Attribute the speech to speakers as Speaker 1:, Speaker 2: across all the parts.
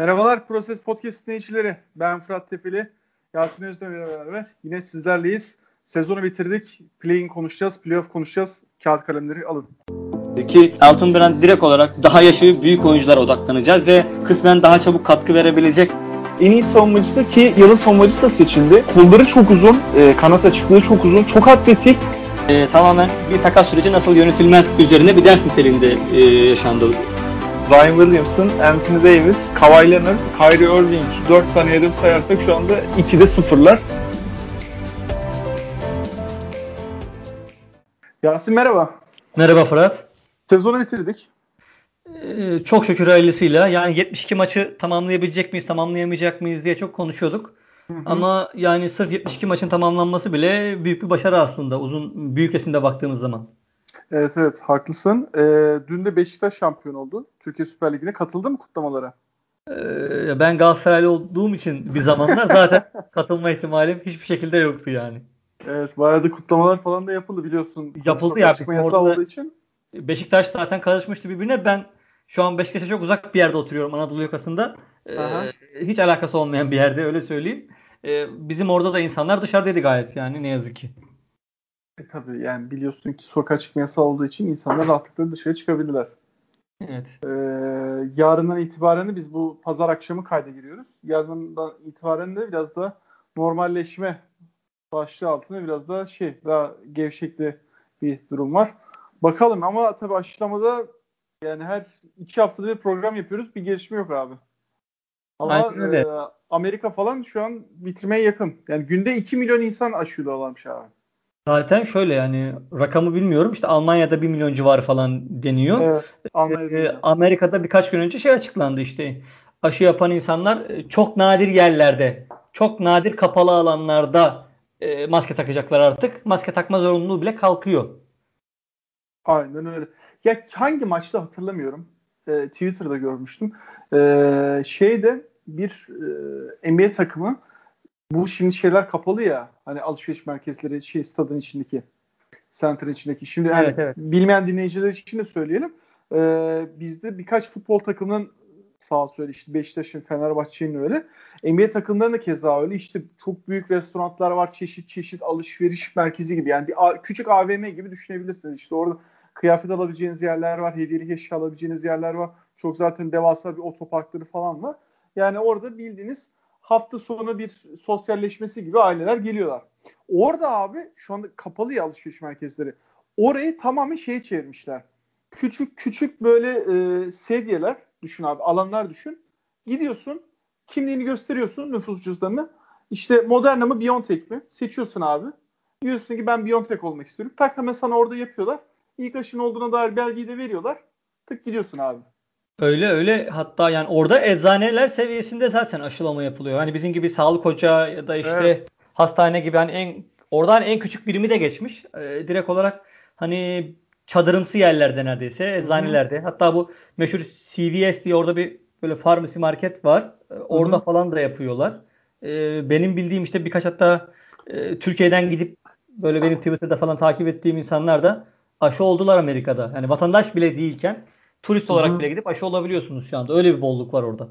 Speaker 1: Merhabalar Proses Podcast dinleyicileri. Ben Fırat Tepeli. Yasin Özdemir'le beraber yine sizlerleyiz. Sezonu bitirdik. Play'in konuşacağız, playoff konuşacağız. Kağıt kalemleri alın.
Speaker 2: Ki Altın Brand direkt olarak daha yaşı büyük oyunculara odaklanacağız ve kısmen daha çabuk katkı verebilecek
Speaker 3: en iyi savunmacısı ki yılın savunmacısı da seçildi. Kolları çok uzun, e, kanat açıklığı çok uzun, çok atletik.
Speaker 2: E, tamamen bir takas süreci nasıl yönetilmez üzerine bir ders niteliğinde e, yaşandı.
Speaker 3: Zion Williamson, Anthony Davis, Kawhi Leonard, Kyrie Irving 4 tane hedef sayarsak şu anda 2'de sıfırlar.
Speaker 1: Yasin merhaba.
Speaker 4: Merhaba Fırat.
Speaker 1: Sezonu bitirdik.
Speaker 4: Ee, çok şükür hayırlısıyla. Yani 72 maçı tamamlayabilecek miyiz, tamamlayamayacak mıyız diye çok konuşuyorduk. Hı hı. Ama yani sırf 72 maçın tamamlanması bile büyük bir başarı aslında uzun büyük resimde baktığımız zaman.
Speaker 1: Evet evet haklısın. Ee, dün de Beşiktaş şampiyon oldu. Türkiye Süper Ligi'ne katıldı mı kutlamalara?
Speaker 4: Ee, ben Galatasaraylı olduğum için bir zamanlar zaten katılma ihtimalim hiçbir şekilde yoktu yani.
Speaker 1: Evet bayağı da kutlamalar falan da yapıldı biliyorsun.
Speaker 4: Yapıldı ya. Olduğu için. Beşiktaş zaten karışmıştı birbirine. Ben şu an Beşiktaş'a çok uzak bir yerde oturuyorum Anadolu yakasında. Ee, hiç alakası olmayan bir yerde öyle söyleyeyim. Ee, bizim orada da insanlar dışarıdaydı gayet yani ne yazık ki.
Speaker 1: E tabii yani biliyorsun ki sokağa çıkma yasağı olduğu için insanlar rahatlıkla dışarı çıkabilirler.
Speaker 4: Evet.
Speaker 1: Ee, yarından itibaren biz bu pazar akşamı kayda giriyoruz. Yarından itibaren de biraz da normalleşme başlığı altında biraz da şey daha gevşekli bir durum var. Bakalım ama tabii aşılamada yani her iki haftada bir program yapıyoruz. Bir gelişme yok abi. Ama e, Amerika falan şu an bitirmeye yakın. Yani günde 2 milyon insan aşılıyorlarmış abi.
Speaker 4: Zaten şöyle yani rakamı bilmiyorum. İşte Almanya'da 1 milyon civarı falan deniyor.
Speaker 1: Evet, Almanya'da
Speaker 4: ee, Amerika'da birkaç gün önce şey açıklandı işte. Aşı yapan insanlar e, çok nadir yerlerde, çok nadir kapalı alanlarda e, maske takacaklar artık. Maske takma zorunluluğu bile kalkıyor.
Speaker 1: Aynen öyle. Ya hangi maçta hatırlamıyorum. E, Twitter'da görmüştüm. E, şeyde bir e, NBA takımı bu şimdi şeyler kapalı ya. Hani alışveriş merkezleri şey stadın içindeki center'ın içindeki. Şimdi evet, yani evet. bilmeyen dinleyiciler için de söyleyelim. E, bizde birkaç futbol takımının sağ söyle işte Beşiktaş'ın, Fenerbahçe'nin öyle. NBA takımlarında da keza öyle. İşte çok büyük restoranlar var. Çeşit çeşit alışveriş merkezi gibi. Yani bir küçük AVM gibi düşünebilirsiniz. İşte orada kıyafet alabileceğiniz yerler var. Hediyelik eşya alabileceğiniz yerler var. Çok zaten devasa bir otoparkları falan var. Yani orada bildiğiniz hafta sonu bir sosyalleşmesi gibi aileler geliyorlar. Orada abi şu anda kapalı ya alışveriş merkezleri. Orayı tamamen şey çevirmişler. Küçük küçük böyle e, sedyeler düşün abi alanlar düşün. Gidiyorsun kimliğini gösteriyorsun nüfus cüzdanını. İşte Moderna mı Biontech mi? Seçiyorsun abi. Diyorsun ki ben Biontech olmak istiyorum. Tak hemen sana orada yapıyorlar. İlk aşın olduğuna dair belgeyi de veriyorlar. Tık gidiyorsun abi.
Speaker 4: Öyle öyle hatta yani orada eczaneler seviyesinde zaten aşılama yapılıyor. Hani bizim gibi sağlık ocağı ya da işte evet. hastane gibi hani en oradan en küçük birimi de geçmiş. Ee, direkt olarak hani çadırımsı yerlerde neredeyse eczanelerde. Hı-hı. Hatta bu meşhur CVS diye orada bir böyle farmasi market var. Ee, orada Hı-hı. falan da yapıyorlar. Ee, benim bildiğim işte birkaç hatta e, Türkiye'den gidip böyle benim Twitter'da falan takip ettiğim insanlar da aşı oldular Amerika'da. Yani vatandaş bile değilken turist olarak Hı-hı. bile gidip aşı olabiliyorsunuz şu anda. Öyle bir bolluk var orada.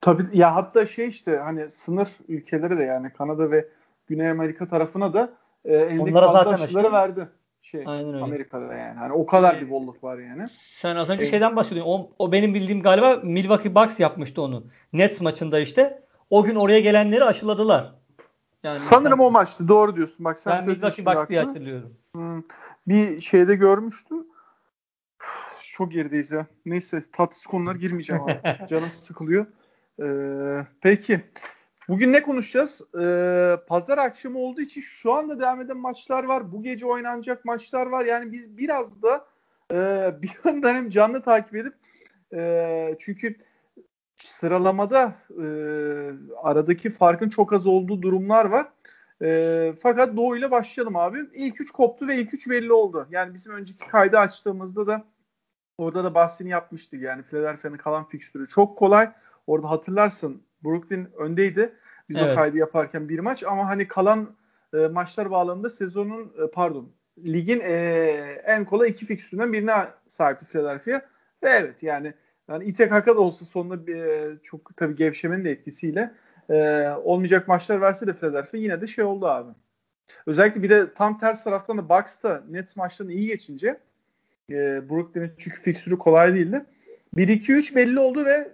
Speaker 1: Tabii ya hatta şey işte hani sınır ülkeleri de yani Kanada ve Güney Amerika tarafına da e, elindeki Onlara fazla aşıları aşı. verdi. Şey, Aynen öyle. Amerika'da yani. Hani o kadar bir bolluk var yani.
Speaker 4: Sen az önce ee, şeyden bahsediyorsun. O, o benim bildiğim galiba Milwaukee Bucks yapmıştı onu. Nets maçında işte. O gün oraya gelenleri aşıladılar.
Speaker 1: Yani Sanırım sen, o maçtı. Doğru diyorsun. Bak sen
Speaker 4: ben Milwaukee Bucks diye hatırlıyorum.
Speaker 1: Hmm. Bir şeyde görmüştüm. Çok gerideyiz ya. Neyse tatsız konular girmeyeceğim abi. Canım sıkılıyor. Ee, peki. Bugün ne konuşacağız? Ee, pazar akşamı olduğu için şu anda devam eden maçlar var. Bu gece oynanacak maçlar var. Yani biz biraz da e, bir yandan hem canlı takip edip e, çünkü sıralamada e, aradaki farkın çok az olduğu durumlar var. E, fakat Doğu ile başlayalım abi. İlk üç koptu ve ilk üç belli oldu. Yani bizim önceki kaydı açtığımızda da orada da bahsini yapmıştık. Yani Philadelphia'nın kalan fikstürü çok kolay. Orada hatırlarsın Brooklyn öndeydi. Biz evet. o kaydı yaparken bir maç ama hani kalan e, maçlar bağlamında sezonun e, pardon ligin e, en kolay iki fikstüründen birine sahipti Philadelphia. Ve evet yani Yani ite kaka da olsa sonunda bir, e, çok tabii gevşemenin de etkisiyle e, olmayacak maçlar verse de Philadelphia yine de şey oldu abi. Özellikle bir de tam ters taraftan da Bucks'ta Nets maçlarını iyi geçince e, Brooklyn'in çünkü fiksürü kolay değildi. 1-2-3 belli oldu ve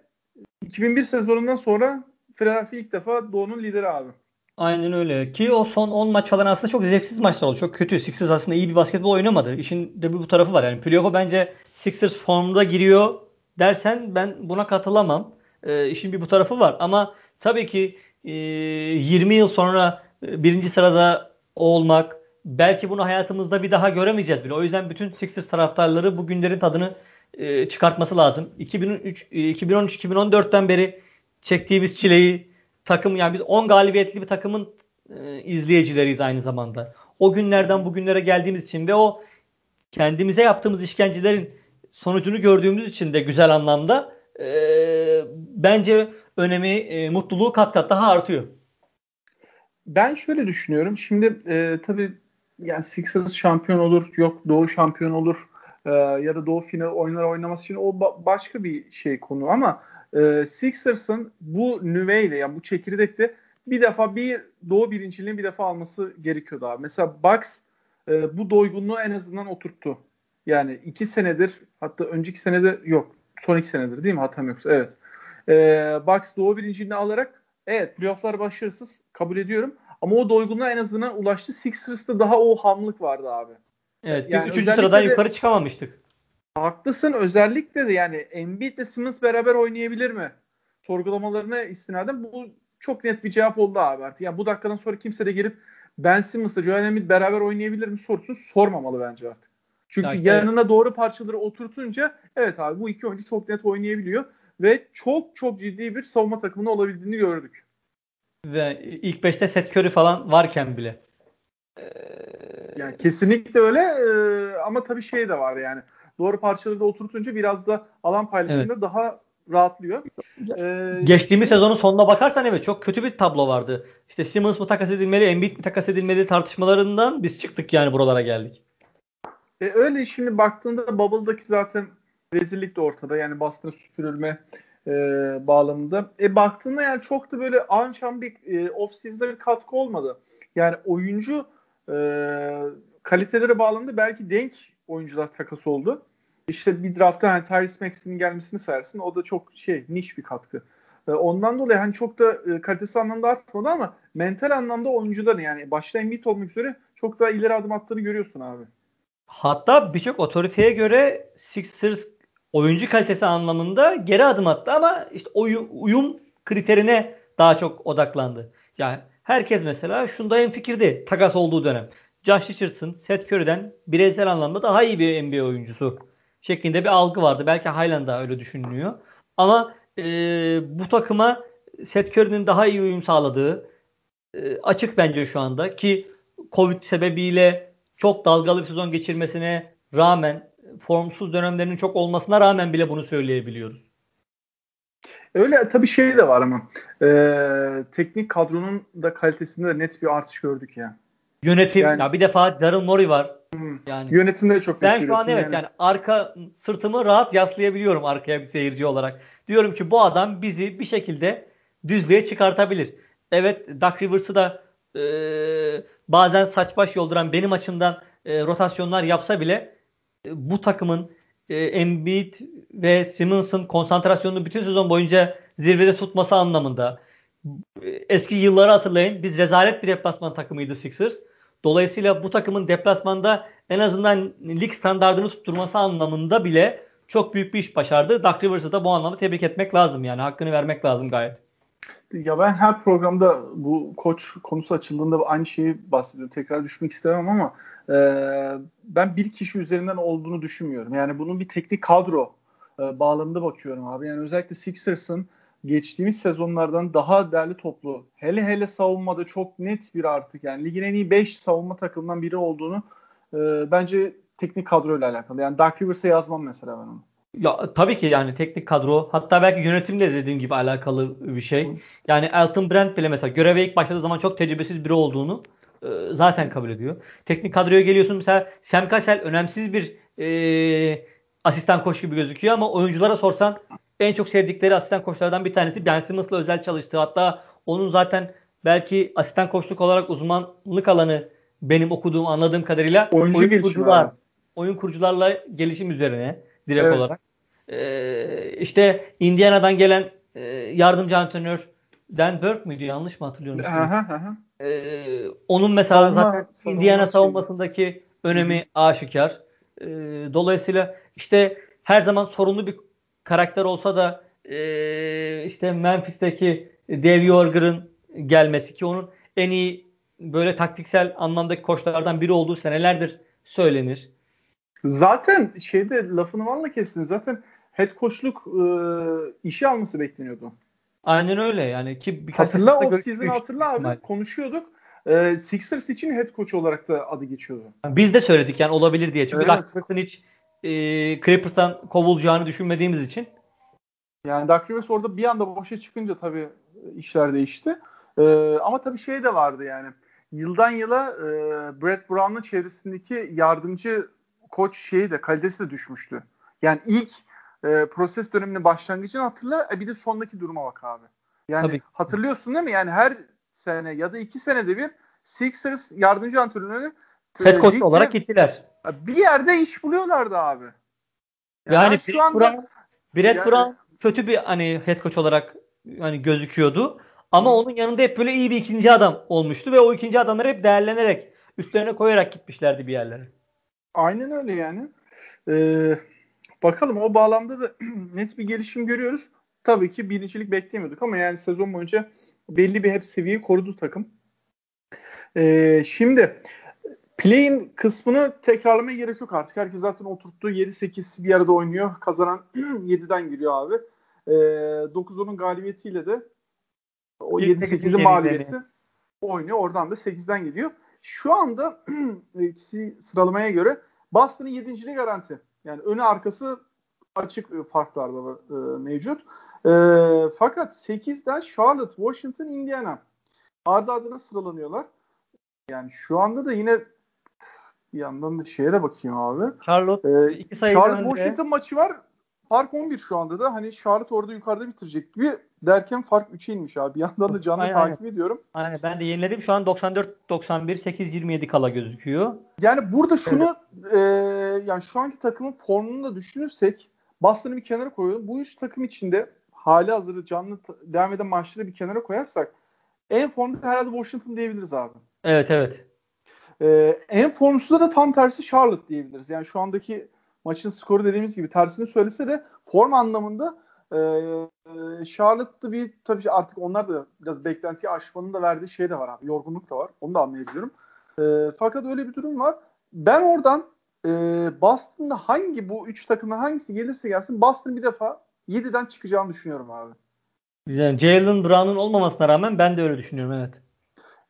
Speaker 1: 2001 sezonundan sonra Philadelphia ilk defa Doğu'nun lideri abi.
Speaker 4: Aynen öyle. Ki o son 10 maç falan aslında çok zevksiz maçlar oldu. Çok kötü. Sixers aslında iyi bir basketbol oynamadı. İşin de bu tarafı var. Yani playoff'a bence Sixers formda giriyor dersen ben buna katılamam. E, işin bir bu tarafı var. Ama tabii ki e, 20 yıl sonra e, birinci sırada olmak belki bunu hayatımızda bir daha göremeyeceğiz bile. O yüzden bütün Sixers taraftarları bu günlerin tadını e, çıkartması lazım. 2003 2013-2014'ten beri çektiğimiz çileyi takım yani biz 10 galibiyetli bir takımın e, izleyicileriyiz aynı zamanda. O günlerden bugünlere geldiğimiz için ve o kendimize yaptığımız işkencelerin sonucunu gördüğümüz için de güzel anlamda e, bence önemi, e, mutluluğu kat kat daha artıyor.
Speaker 1: Ben şöyle düşünüyorum. Şimdi e, tabii yani Sixers şampiyon olur, yok Doğu şampiyon olur e, ya da Doğu final oynar oynaması için o ba- başka bir şey konu ama e, Sixers'ın bu nüveyle yani bu çekirdekte bir defa bir Doğu birinciliğini bir defa alması gerekiyordu abi. Mesela Bucks e, bu doygunluğu en azından oturttu. Yani iki senedir hatta önceki senede yok. Son iki senedir değil mi hatam yoksa? Evet. E, Bucks Doğu birinciliğini alarak evet playofflar başarısız kabul ediyorum. Ama o doygunluğa en azından ulaştı. Sixers'ta daha o hamlık vardı abi.
Speaker 4: Evet. Yani üçüncü sıradan de, yukarı çıkamamıştık.
Speaker 1: Haklısın. Özellikle de yani Embiid ile Simmons beraber oynayabilir mi? Sorgulamalarına istinaden bu çok net bir cevap oldu abi artık. Yani bu dakikadan sonra kimse de gelip Ben Simmons'la Joel Embiid beraber oynayabilir mi sorusunu sormamalı bence artık. Çünkü ya işte, yanına doğru parçaları oturtunca evet abi bu iki oyuncu çok net oynayabiliyor ve çok çok ciddi bir savunma takımında olabildiğini gördük.
Speaker 4: Ve ilk 5'te Seth Curry falan varken bile.
Speaker 1: Yani kesinlikle öyle ee, ama tabii şey de var yani doğru parçaları da oturtunca biraz da alan paylaşımında evet. daha rahatlıyor.
Speaker 4: Ee, Geçtiğimiz şey, sezonun sonuna bakarsan evet çok kötü bir tablo vardı. İşte Simmons mı takas edilmeli, Embiid mi takas edilmeli tartışmalarından biz çıktık yani buralara geldik.
Speaker 1: E öyle şimdi baktığında Bubble'daki zaten rezillik de ortada. Yani Boston'a süpürülme e, bağlamında. E baktığında yani çok da böyle anşan bir e, off-season'da bir katkı olmadı. Yani oyuncu e, kaliteleri bağlamında belki denk oyuncular takas oldu. İşte bir draftta hani Tyrese Maxey'nin gelmesini sayarsın. O da çok şey niş bir katkı. E, ondan dolayı hani çok da e, kalitesi anlamda artmadı ama mental anlamda oyuncuların yani başta Embiid olmak üzere çok daha ileri adım attığını görüyorsun abi.
Speaker 4: Hatta birçok otoriteye göre Sixers oyuncu kalitesi anlamında geri adım attı ama işte uyum, uyum kriterine daha çok odaklandı. Yani herkes mesela şunda en fikirdi takas olduğu dönem. Josh Richardson, Seth Curry'den bireysel anlamda daha iyi bir NBA oyuncusu şeklinde bir algı vardı. Belki halen daha öyle düşünülüyor. Ama e, bu takıma Seth Curry'nin daha iyi uyum sağladığı e, açık bence şu anda ki Covid sebebiyle çok dalgalı bir sezon geçirmesine rağmen formsuz dönemlerinin çok olmasına rağmen bile bunu söyleyebiliyoruz.
Speaker 1: Öyle tabii şey de var ama e, teknik kadronun da kalitesinde de net bir artış gördük ya.
Speaker 4: Yönetim yani, ya bir defa Daryl Morey var.
Speaker 1: Yani yönetimde çok
Speaker 4: Ben şu an evet yani. yani arka sırtımı rahat yaslayabiliyorum arkaya bir seyirci olarak. Diyorum ki bu adam bizi bir şekilde düzlüğe çıkartabilir. Evet Duck Rivers'ı da e, bazen saç baş yolduran benim açımdan e, rotasyonlar yapsa bile bu takımın e, Embiid ve Simmons'ın konsantrasyonunu bütün sezon boyunca zirvede tutması anlamında e, eski yılları hatırlayın. Biz rezalet bir deplasman takımıydı Sixers. Dolayısıyla bu takımın deplasmanda en azından lig standartını tutturması anlamında bile çok büyük bir iş başardı. Duck Rivers'ı da bu anlamda tebrik etmek lazım yani. Hakkını vermek lazım gayet.
Speaker 1: Ya ben her programda bu koç konusu açıldığında aynı şeyi bahsediyorum. Tekrar düşmek istemem ama e, ben bir kişi üzerinden olduğunu düşünmüyorum. Yani bunun bir teknik kadro e, bağlamında bakıyorum abi. Yani özellikle Sixers'ın geçtiğimiz sezonlardan daha değerli toplu. Hele hele savunmada çok net bir artık. Yani ligin en iyi 5 savunma takımından biri olduğunu e, bence teknik kadroyla alakalı. Yani Dark Rivers'a yazmam mesela ben onu.
Speaker 4: Ya tabii ki yani teknik kadro hatta belki yönetimle dediğim gibi alakalı bir şey. Yani Elton Brand bile mesela göreve ilk başladığı zaman çok tecrübesiz biri olduğunu zaten kabul ediyor. Teknik kadroya geliyorsun mesela Sam Cassell önemsiz bir e, asistan koç gibi gözüküyor ama oyunculara sorsan en çok sevdikleri asistan koçlardan bir tanesi Ben Simmons'la özel çalıştı. Hatta onun zaten belki asistan koçluk olarak uzmanlık alanı benim okuduğum anladığım kadarıyla
Speaker 1: Oyuncu
Speaker 4: oyun kurucular,
Speaker 1: abi.
Speaker 4: oyun kurucularla gelişim üzerine direkt
Speaker 1: Evet.
Speaker 4: olarak. Ee, işte Indiana'dan gelen e, yardımcı antrenör Dan Burke müydü? Yanlış mı hatırlıyorum?
Speaker 1: Aha, aha.
Speaker 4: Ee, onun mesela
Speaker 1: Savunma-
Speaker 4: zaten
Speaker 1: savunma
Speaker 4: Indiana savunmasındaki önemi aşikar. Ee, dolayısıyla işte her zaman sorunlu bir karakter olsa da ee, işte Memphis'teki Dave Yorger'ın gelmesi ki onun en iyi böyle taktiksel anlamdaki koçlardan biri olduğu senelerdir söylenir.
Speaker 1: Zaten şeyde lafını valla kestin. Zaten head coachluk e, işi alması bekleniyordu.
Speaker 4: Aynen öyle yani ki birkaç
Speaker 1: Hatırla o season hatırla abi
Speaker 4: ihtimal.
Speaker 1: konuşuyorduk. E, Sixers için head coach olarak da adı geçiyordu.
Speaker 4: Biz de söyledik yani olabilir diye. Çünkü. Doug Rivers hiç e, Clippers'tan kovulacağını düşünmediğimiz için.
Speaker 1: Yani Doug Rivers orada bir anda boşa çıkınca tabii işler değişti. E, ama tabii şey de vardı yani. Yıldan yıla e, Brett Brown'un çevresindeki yardımcı koç şeyi de kalitesi de düşmüştü. Yani ilk e, proses döneminin başlangıcını hatırla. E, bir de sondaki duruma bak abi. Yani
Speaker 4: Tabii.
Speaker 1: hatırlıyorsun değil mi? Yani her sene ya da iki senede bir Sixers yardımcı antrenörü e,
Speaker 4: Head coach olarak gittiler.
Speaker 1: bir yerde iş buluyorlardı abi.
Speaker 4: Yani
Speaker 1: şu
Speaker 4: Brett
Speaker 1: anda
Speaker 4: Brown, Brett
Speaker 1: Yani-
Speaker 4: Brown kötü bir hani head coach olarak hani gözüküyordu. Ama
Speaker 1: Hı.
Speaker 4: onun yanında hep böyle iyi bir ikinci adam olmuştu ve o ikinci adamları hep değerlenerek üstlerine koyarak gitmişlerdi bir yerlere.
Speaker 1: aynen öyle yani. Ee, bakalım o bağlamda da net bir gelişim görüyoruz. Tabii ki birincilik beklemiyorduk ama yani sezon boyunca belli bir hep seviyeyi korudu takım. Ee, şimdi play'in kısmını tekrarlamaya gerek yok artık. Herkes zaten oturttuğu 7-8 bir arada oynuyor. Kazanan 7'den giriyor abi. Ee, 9-10'un galibiyetiyle de o
Speaker 4: İlk
Speaker 1: 7-8'in
Speaker 4: sekizin
Speaker 1: mağlubiyeti oynuyor. Oradan da 8'den gidiyor. Şu anda ikisi sıralamaya göre Boston'ın 7. garanti. Yani önü arkası açık e, farklarda var, e, mevcut. E, fakat 8'den Charlotte, Washington, Indiana ardı ardına sıralanıyorlar. Yani şu anda da yine bir yandan da şeye de bakayım abi.
Speaker 4: Charlotte
Speaker 1: Ee,
Speaker 4: iki sayı
Speaker 1: Charlotte
Speaker 4: önde.
Speaker 1: Washington maçı var. Fark 11 şu anda da. Hani Charlotte orada yukarıda bitirecek gibi derken fark 3'e inmiş abi. Bir yandan da canlı
Speaker 4: Aynen,
Speaker 1: takip ediyorum.
Speaker 4: Aynen ben de yeniledim. Şu an 94 91 8 27 kala gözüküyor.
Speaker 1: Yani burada şunu e, yani şu anki takımın formunu da düşünürsek Boston'ı bir kenara koyalım. Bu üç takım içinde hali hazırda canlı devam eden maçları bir kenara koyarsak en formda herhalde Washington diyebiliriz abi.
Speaker 4: Evet evet.
Speaker 1: Ee, en formsuzda da tam tersi Charlotte diyebiliriz. Yani şu andaki maçın skoru dediğimiz gibi tersini söylese de form anlamında e, e, Charlotte'da bir tabii artık onlar da biraz beklentiyi aşmanın da verdiği şey de var abi. Yorgunluk da var. Onu da anlayabiliyorum. E, fakat öyle bir durum var. Ben oradan e, Boston'da hangi bu üç takımdan hangisi gelirse gelsin Boston bir defa 7'den çıkacağını düşünüyorum abi.
Speaker 4: Yani Jalen Brown'un olmamasına rağmen ben de öyle düşünüyorum evet.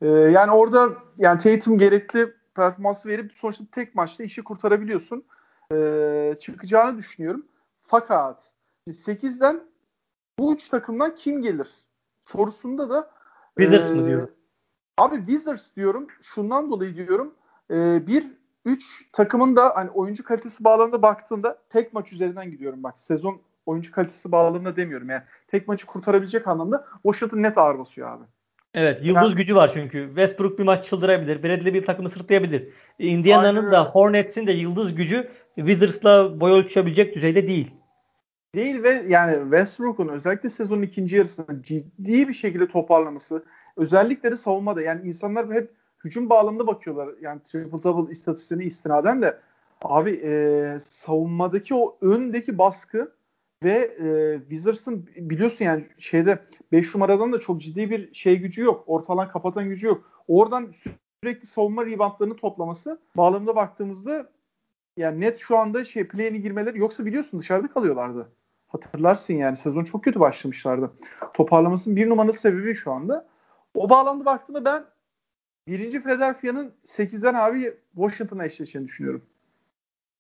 Speaker 1: Ee, yani orada yani Tatum gerekli performansı verip sonuçta tek maçta işi kurtarabiliyorsun. Ee, çıkacağını düşünüyorum. Fakat 8'den bu üç takımdan kim gelir sorusunda da
Speaker 4: Wizards
Speaker 1: e,
Speaker 4: mı diyorum?
Speaker 1: Abi Wizards diyorum. Şundan dolayı diyorum. E, bir üç takımın da hani oyuncu kalitesi bağlamında baktığında tek maç üzerinden gidiyorum bak. Sezon oyuncu kalitesi bağlamında demiyorum yani. Tek maçı kurtarabilecek anlamda Washington net ağır basıyor abi.
Speaker 4: Evet yıldız
Speaker 1: Ben-
Speaker 4: gücü var çünkü. Westbrook bir maç çıldırabilir. Bradley bir takımı sırtlayabilir. Indiana'nın da Hornets'in de yıldız gücü Wizards'la boy ölçüşebilecek düzeyde değil.
Speaker 1: Değil ve yani Westbrook'un özellikle sezonun ikinci yarısında ciddi bir şekilde toparlaması özellikle de savunmada yani insanlar hep hücum bağlamında bakıyorlar yani triple double istatistiğine istinaden de abi e, savunmadaki o öndeki baskı ve e, Wizards'ın biliyorsun yani şeyde 5 numaradan da çok ciddi bir şey gücü yok. Ortalan kapatan gücü yok. Oradan sürekli savunma reboundlarını toplaması bağlamında baktığımızda yani net şu anda şey play'ine girmeleri yoksa biliyorsun dışarıda kalıyorlardı. Hatırlarsın yani sezon çok kötü başlamışlardı. Toparlamasının bir numaralı sebebi şu anda. O bağlamda baktığımda ben birinci Philadelphia'nın 8'den abi Washington'a eşleşeceğini düşünüyorum.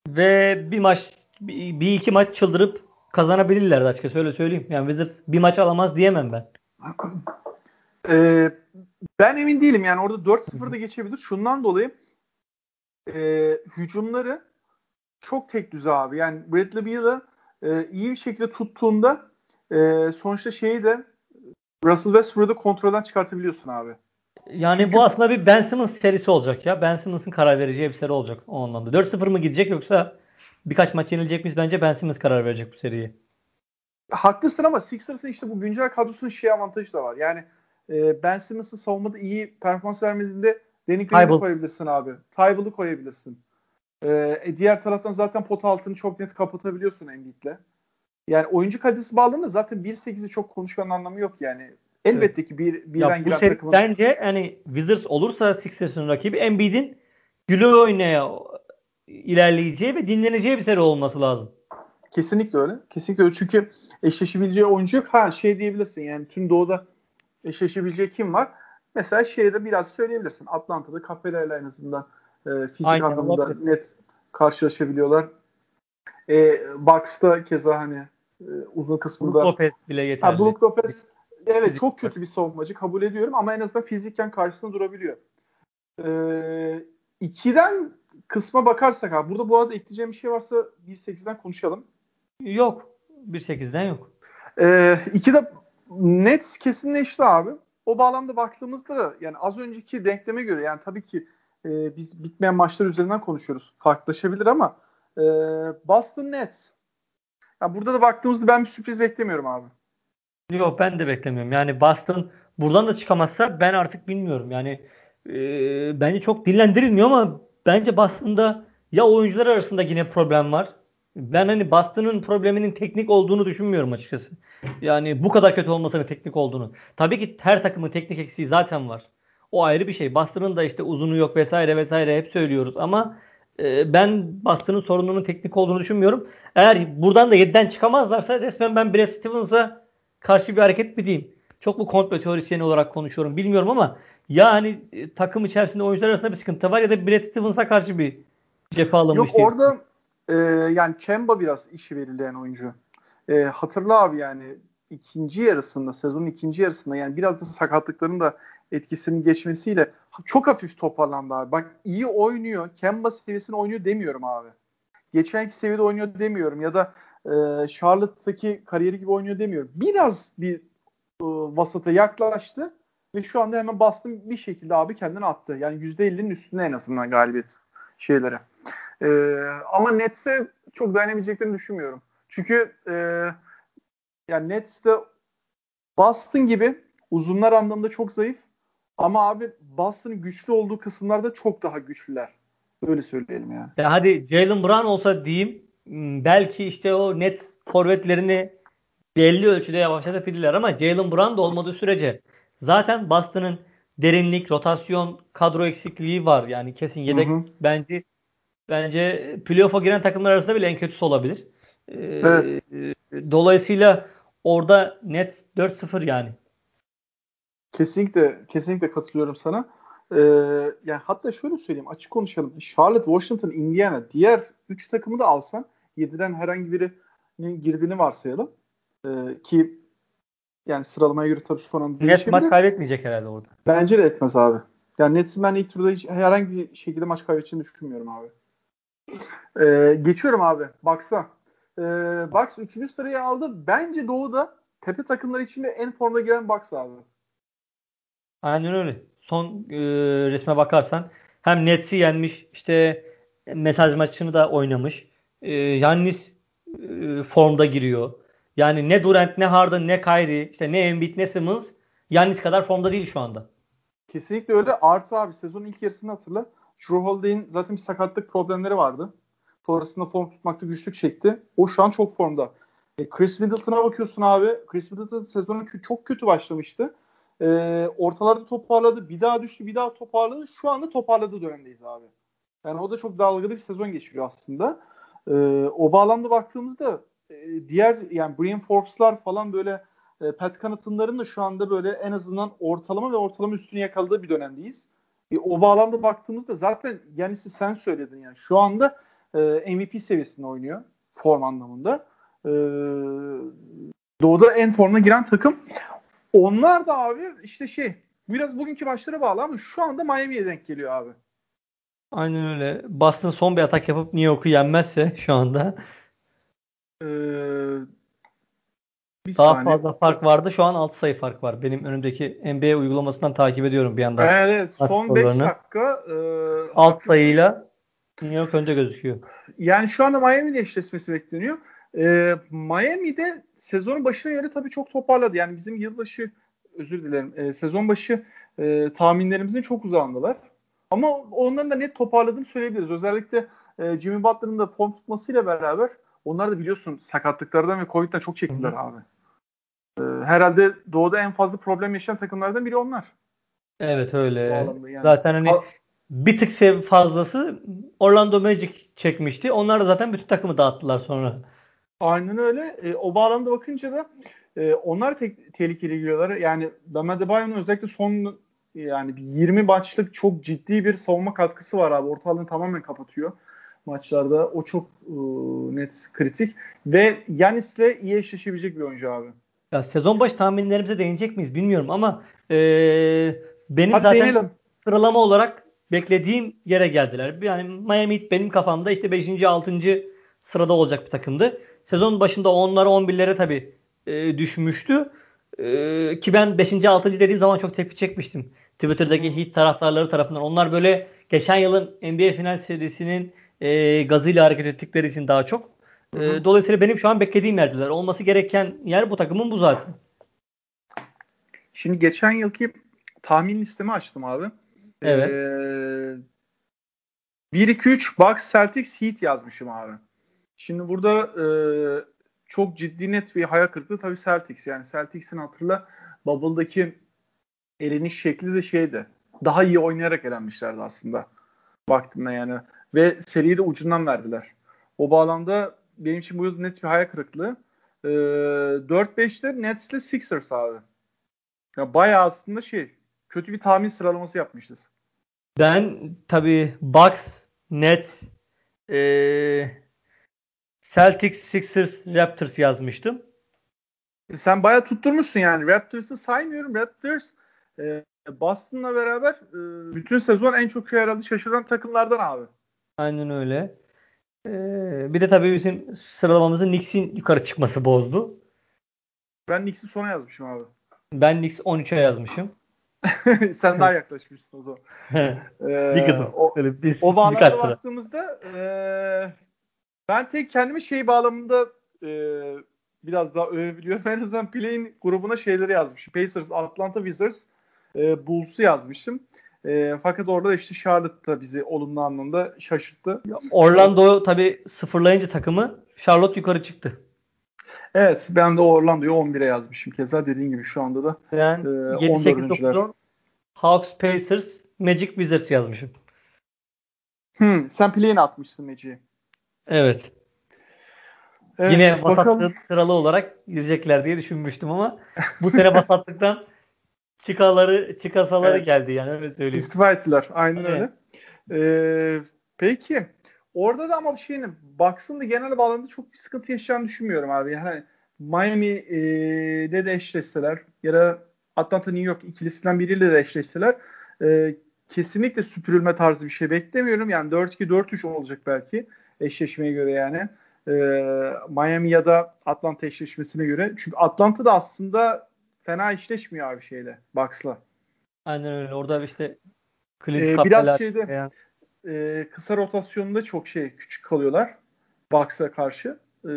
Speaker 4: Ve bir maç bir, iki maç çıldırıp kazanabilirler açıkçası öyle söyleyeyim. Yani Wizards bir maç alamaz diyemem ben.
Speaker 1: Ee, ben emin değilim yani orada 4-0 da geçebilir. Şundan dolayı e, hücumları çok tek düze abi. Yani Bradley Beal'ı e, iyi bir şekilde tuttuğunda e, sonuçta şeyi de Russell Westbrook'u kontrolden çıkartabiliyorsun abi.
Speaker 4: Yani Çünkü... bu aslında bir Ben Simmons serisi olacak ya. Ben Simmons'ın karar vereceği bir seri olacak o anlamda. 4-0 mı gidecek yoksa birkaç maç yenilecek miyiz? Bence Ben Simmons karar verecek bu seriyi.
Speaker 1: Haklısın ama Sixers'ın işte bu güncel kadrosunun şey avantajı da var. Yani e, Ben Simmons'ın savunmada iyi performans vermediğinde Danny Green'i koyabilirsin abi. Tybal'ı koyabilirsin. E, e, diğer taraftan zaten pot altını çok net kapatabiliyorsun Embiid'le. Yani oyuncu kalitesi bağlamında zaten 1-8'i çok konuşmanın anlamı yok yani. Elbette ki bir birden
Speaker 4: seri, takımın... Bence hani Wizards olursa Sixers'ın rakibi Embiid'in gülü oynaya ilerleyeceği ve dinleneceği bir seri olması lazım.
Speaker 1: Kesinlikle öyle. Kesinlikle öyle. Çünkü eşleşebileceği oyuncu yok. Ha şey diyebilirsin yani tüm doğuda eşleşebileceği kim var? Mesela şeyde biraz söyleyebilirsin. Atlanta'da Capella en azından e, fizik Aynen, anlamında olabilir. net karşılaşabiliyorlar. E, Bucks'ta keza hani e, uzun kısmında Brook
Speaker 4: Lopez bile yeterli.
Speaker 1: Ha, Brook Lopez evet fizik çok kötü bir savunmacı kabul ediyorum ama en azından fizikken karşısında durabiliyor. E, ikiden kısma bakarsak abi burada bu arada ekleyeceğim bir şey varsa 1.8'den konuşalım.
Speaker 4: Yok. 1.8'den yok.
Speaker 1: E, ikide net kesinleşti abi. O bağlamda baktığımızda da yani az önceki denkleme göre yani tabii ki e, biz bitmeyen maçlar üzerinden konuşuyoruz. Farklılaşabilir ama e, Boston Nets. Ya burada da baktığımızda ben bir sürpriz beklemiyorum abi.
Speaker 4: Yok ben de beklemiyorum. Yani Boston buradan da çıkamazsa ben artık bilmiyorum. Yani e, bence çok dillendirilmiyor ama bence Boston'da ya oyuncular arasında yine problem var. Ben hani Boston'ın probleminin teknik olduğunu düşünmüyorum açıkçası. Yani bu kadar kötü olmasının teknik olduğunu. Tabii ki her takımın teknik eksiği zaten var. O ayrı bir şey. Boston'ın da işte uzunu yok vesaire vesaire hep söylüyoruz ama e, ben Boston'ın sorununun teknik olduğunu düşünmüyorum. Eğer buradan da 7'den çıkamazlarsa resmen ben Brad Stevens'a karşı bir hareket mi diyeyim? Çok mu komplo teorisyeni olarak konuşuyorum bilmiyorum ama ya hani e, takım içerisinde oyuncular arasında bir sıkıntı var ya da Brad Stevens'a karşı bir cephe alınmış.
Speaker 1: Yok diye. orada e, yani Kemba biraz işi verilen oyuncu. E, hatırla abi yani ikinci yarısında sezonun ikinci yarısında yani biraz da sakatlıkların da etkisinin geçmesiyle çok hafif toparlandı abi. Bak iyi oynuyor. Kemba seviyesinde oynuyor demiyorum abi. Geçenki seviyede oynuyor demiyorum ya da e, Charlotte'daki kariyeri gibi oynuyor demiyorum. Biraz bir e, vasata yaklaştı ve şu anda hemen bastım bir şekilde abi kendini attı. Yani %50'nin üstünde en azından galibiyet şeyleri. E, ama Nets'e çok dayanabileceklerini düşünmüyorum. Çünkü e, yani Nets'te Boston gibi uzunlar anlamında çok zayıf ama abi Boston'ın güçlü olduğu kısımlarda çok daha güçlüler. Öyle söyleyelim yani.
Speaker 4: Ya hadi Jalen Brown olsa diyeyim hmm, belki işte o net forvetlerini belli ölçüde yavaşlatabilirler ama Jalen Brown da olmadığı sürece zaten Boston'ın derinlik, rotasyon, kadro eksikliği var. Yani kesin yedek hı hı. bence bence playoff'a giren takımlar arasında bile en kötüsü olabilir. Ee, evet. Dolayısıyla orada net 4-0 yani.
Speaker 1: Kesinlikle kesinlikle katılıyorum sana. Ee, yani hatta şöyle söyleyeyim açık konuşalım. Charlotte, Washington, Indiana diğer 3 takımı da alsan 7'den herhangi birinin girdiğini varsayalım. Ee, ki yani sıralamaya göre tabii son anda
Speaker 4: Net maç kaybetmeyecek herhalde orada.
Speaker 1: Bence de etmez abi. Yani Nets'in ben ilk turda hiç, herhangi bir şekilde maç kaybedeceğini düşünmüyorum abi. Ee, geçiyorum abi. Bucks'a. Ee, Bucks 3. sırayı aldı. Bence Doğu'da tepe takımları içinde en formda giren Bucks abi.
Speaker 4: Aynen öyle. Son e, resme bakarsan hem Nets'i yenmiş işte mesaj maçını da oynamış. E, Yannis e, formda giriyor. Yani ne Durant ne Harden ne Kyrie işte ne Embiid ne Simmons Yannis kadar formda değil şu anda.
Speaker 1: Kesinlikle öyle. Artı abi sezonun ilk yarısını hatırla. Drew Holiday'in zaten bir sakatlık problemleri vardı. Sonrasında form tutmakta güçlük çekti. O şu an çok formda. E, Chris Middleton'a bakıyorsun abi. Chris Middleton sezonu çok kötü başlamıştı. E, ortalarda toparladı. Bir daha düştü. Bir daha toparladı. Şu anda toparladığı dönemdeyiz abi. Yani o da çok dalgalı bir sezon geçiriyor aslında. E, o bağlamda baktığımızda e, diğer yani Brian Forbes'lar falan böyle e, Pat Connaughton'ların da şu anda böyle en azından ortalama ve ortalama üstünü yakaladığı bir dönemdeyiz. E, o bağlamda baktığımızda zaten Yanis'i sen söyledin yani şu anda e, MVP seviyesinde oynuyor form anlamında. E, Doğu'da en formuna giren takım. Onlar da abi işte şey biraz bugünkü başlara bağlı ama şu anda Miami'ye denk geliyor abi.
Speaker 4: Aynen öyle. Boston son bir atak yapıp New York'u yenmezse şu anda
Speaker 1: Ee, bir
Speaker 4: daha
Speaker 1: saniye.
Speaker 4: fazla fark vardı. Şu an 6 sayı fark var. Benim önümdeki NBA uygulamasından takip ediyorum bir yandan.
Speaker 1: Evet, evet. son 5
Speaker 4: skorlarını.
Speaker 1: dakika e,
Speaker 4: 6 sayıyla New York önde gözüküyor.
Speaker 1: Yani şu anda Miami'de eşleşmesi bekleniyor. Ee, Miami'de sezonun başına göre tabii çok toparladı. Yani bizim yılbaşı özür dilerim e, sezon başı e, tahminlerimizin çok uzağındalar. Ama onların da net toparladığını söyleyebiliriz. Özellikle e, Jimmy Butler'ın da form tutmasıyla beraber onlar da biliyorsun sakatlıklardan ve Covid'den çok çektiler abi. E, herhalde doğuda en fazla problem yaşayan takımlardan biri onlar.
Speaker 4: Evet öyle.
Speaker 1: Yani.
Speaker 4: Zaten hani
Speaker 1: Ha-
Speaker 4: bir tık sev fazlası Orlando Magic çekmişti. Onlar da zaten bütün takımı dağıttılar sonra.
Speaker 1: Aynen öyle. E, o bağlamda bakınca da e, onlar tek, tehlikeli geliyorlar. Yani Bam Adebayo'nun özellikle son yani bir 20 maçlık çok ciddi bir savunma katkısı var abi. Ortalığını tamamen kapatıyor maçlarda. O çok e, net kritik. Ve Yanis'le iyi eşleşebilecek bir oyuncu abi.
Speaker 4: Ya sezon başı tahminlerimize değinecek miyiz bilmiyorum ama eee, benim
Speaker 1: Hadi
Speaker 4: zaten
Speaker 1: değinelim.
Speaker 4: sıralama olarak beklediğim yere geldiler. Yani Miami Heat benim kafamda işte 5. 6. sırada olacak bir takımdı. Sezon başında 10'lara 11'lere tabii e, düşmüştü. E, ki ben 5. 6. dediğim zaman çok tepki çekmiştim. Twitter'daki Heat taraftarları tarafından. Onlar böyle geçen yılın NBA final serisinin e, gazıyla hareket ettikleri için daha çok.
Speaker 1: Hı hı.
Speaker 4: dolayısıyla benim şu an beklediğim yerdeler. Olması gereken yer bu takımın bu zaten.
Speaker 1: Şimdi geçen yılki tahmin listemi açtım abi.
Speaker 4: Evet.
Speaker 1: Ee, 1-2-3 Bucks Celtics Heat yazmışım abi. Şimdi burada e, çok ciddi net bir hayal kırıklığı tabii Celtics. Yani Celtics'in hatırla Bubble'daki eleniş şekli de şeydi. Daha iyi oynayarak elenmişlerdi aslında. Baktığında yani. Ve seriyi de ucundan verdiler. O bağlamda benim için bu yıl net bir hayal kırıklığı. Ee, 4-5'te Nets'le Sixers abi. Ya bayağı aslında şey kötü bir tahmin sıralaması yapmışız.
Speaker 4: Ben tabii Bucks, Nets, eee, Celtics, Sixers, Raptors yazmıştım.
Speaker 1: E sen bayağı tutturmuşsun yani. Raptors'ı saymıyorum. Raptors e, Boston'la beraber e, bütün sezon en çok herhalde şaşıran takımlardan abi.
Speaker 4: Aynen öyle. Eee, bir de tabii bizim sıralamamızı Knicks'in yukarı çıkması bozdu.
Speaker 1: Ben Knicks'i sona yazmışım abi.
Speaker 4: Ben Knicks 13'e yazmışım.
Speaker 1: sen daha yaklaşmışsın o zaman. E,
Speaker 4: bir gıdım.
Speaker 1: o,
Speaker 4: Böyle bir,
Speaker 1: o bağlamda baktığımızda e, ben tek kendimi şey bağlamında e, biraz daha övebiliyorum. En azından play'in grubuna şeyleri yazmışım. Pacers, Atlanta Wizards, e, Bulls'u yazmışım. E, fakat orada da işte Charlotte da bizi olumlu anlamda şaşırttı.
Speaker 4: Orlando tabii sıfırlayınca takımı Charlotte yukarı çıktı.
Speaker 1: Evet ben de Orlando'yu 11'e yazmışım keza dediğin gibi şu anda da.
Speaker 4: Ben 7 8
Speaker 1: 14'üncüler.
Speaker 4: 9 10 Hawks, Pacers, Magic, Wizards yazmışım.
Speaker 1: Hmm, sen play'ini atmışsın Meci'yi.
Speaker 4: Evet.
Speaker 1: Evet,
Speaker 4: Yine
Speaker 1: bakalım.
Speaker 4: vasatlığı sıralı olarak girecekler diye düşünmüştüm ama bu sene vasatlıktan çıkaları çıkasaları
Speaker 1: Evet.
Speaker 4: geldi yani öyle söyleyeyim.
Speaker 1: İstifa ettiler. Aynen
Speaker 4: Evet.
Speaker 1: öyle. Ee, peki. Orada da ama bir şeyin Bucks'ın da genel bağlamda çok bir sıkıntı yaşayacağını düşünmüyorum abi. Yani Miami'de de eşleşseler ya da Atlanta New York ikilisinden biriyle de eşleşseler e, kesinlikle süpürülme tarzı bir şey beklemiyorum. Yani 4-2 4-3 olacak belki eşleşmeye göre yani. Miami ya da Atlanta eşleşmesine göre. Çünkü Atlanta da aslında fena eşleşmiyor abi şeyle Bucks'la.
Speaker 4: Aynen öyle. Orada işte Clint
Speaker 1: Ee, biraz şeyde
Speaker 4: veya-
Speaker 1: e, kısa rotasyonunda çok şey küçük kalıyorlar Bucks'a karşı. E,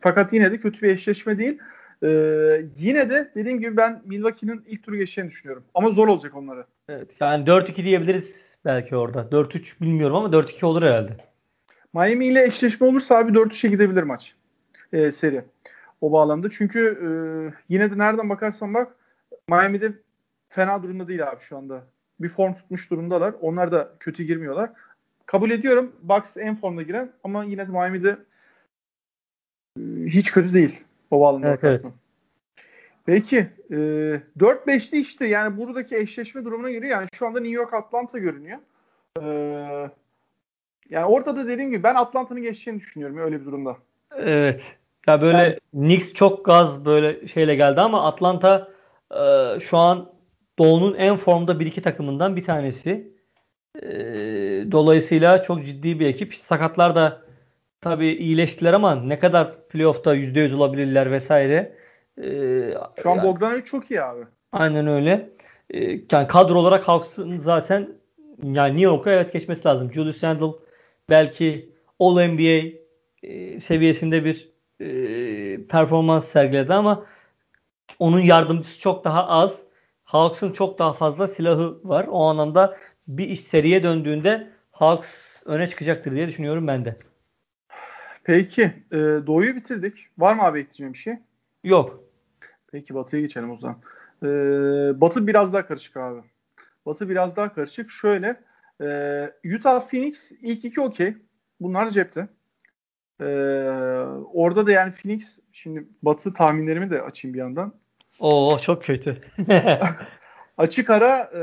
Speaker 1: fakat yine de kötü bir eşleşme değil. E, yine de dediğim gibi ben Milwaukee'nin ilk turu geçeceğini düşünüyorum. Ama zor olacak onlara.
Speaker 4: evet, yani 4-2 diyebiliriz belki orada. 4-3 bilmiyorum ama 4-2 olur herhalde.
Speaker 1: Miami ile eşleşme olursa abi 4-3'e gidebilir maç. E, seri. O bağlamda. Çünkü e, yine de nereden bakarsan bak Miami'de fena durumda değil abi şu anda. Bir form tutmuş durumdalar. Onlar da kötü girmiyorlar. Kabul ediyorum. Bucks en formda giren ama yine de Miami'de e, hiç kötü değil. O bağlamda
Speaker 4: Evet,
Speaker 1: bakarsan. Peki. E, 4-5'li işte yani buradaki eşleşme durumuna göre yani şu anda New York Atlanta görünüyor. E, yani ortada dediğim gibi ben Atlanta'nın geçeceğini düşünüyorum öyle bir durumda.
Speaker 4: Evet. Ya böyle
Speaker 1: Yani-
Speaker 4: Knicks çok gaz böyle şeyle geldi ama Atlanta e, şu an Doğu'nun en formda bir iki takımından bir tanesi. E, dolayısıyla çok ciddi bir ekip. Sakatlar da tabii iyileştiler ama ne kadar playoff'ta %100 olabilirler vesaire. E,
Speaker 1: Şu an
Speaker 4: yani-
Speaker 1: Bogdanovic çok iyi abi.
Speaker 4: Aynen öyle. Ee, yani kadro olarak Hawks'ın zaten yani New York'a evet geçmesi lazım. Julius Randle belki All NBA e, seviyesinde bir e, performans sergiledi ama onun yardımcısı çok daha az. Hawks'ın çok daha fazla silahı var. O anlamda bir iş seriye döndüğünde Hawks öne çıkacaktır diye düşünüyorum ben de.
Speaker 1: Peki. E, Doğu'yu bitirdik. Var mı abi ekleyeceğim bir şey?
Speaker 4: Yok.
Speaker 1: Peki Batı'ya geçelim o zaman. Ee, Batı biraz daha karışık abi. Batı biraz daha karışık. Şöyle e, Utah Phoenix ilk iki okey. Bunlar cepte. Ee, orada da yani Phoenix şimdi Batı tahminlerimi de açayım bir yandan.
Speaker 4: Oo çok kötü.
Speaker 1: Açık ara e,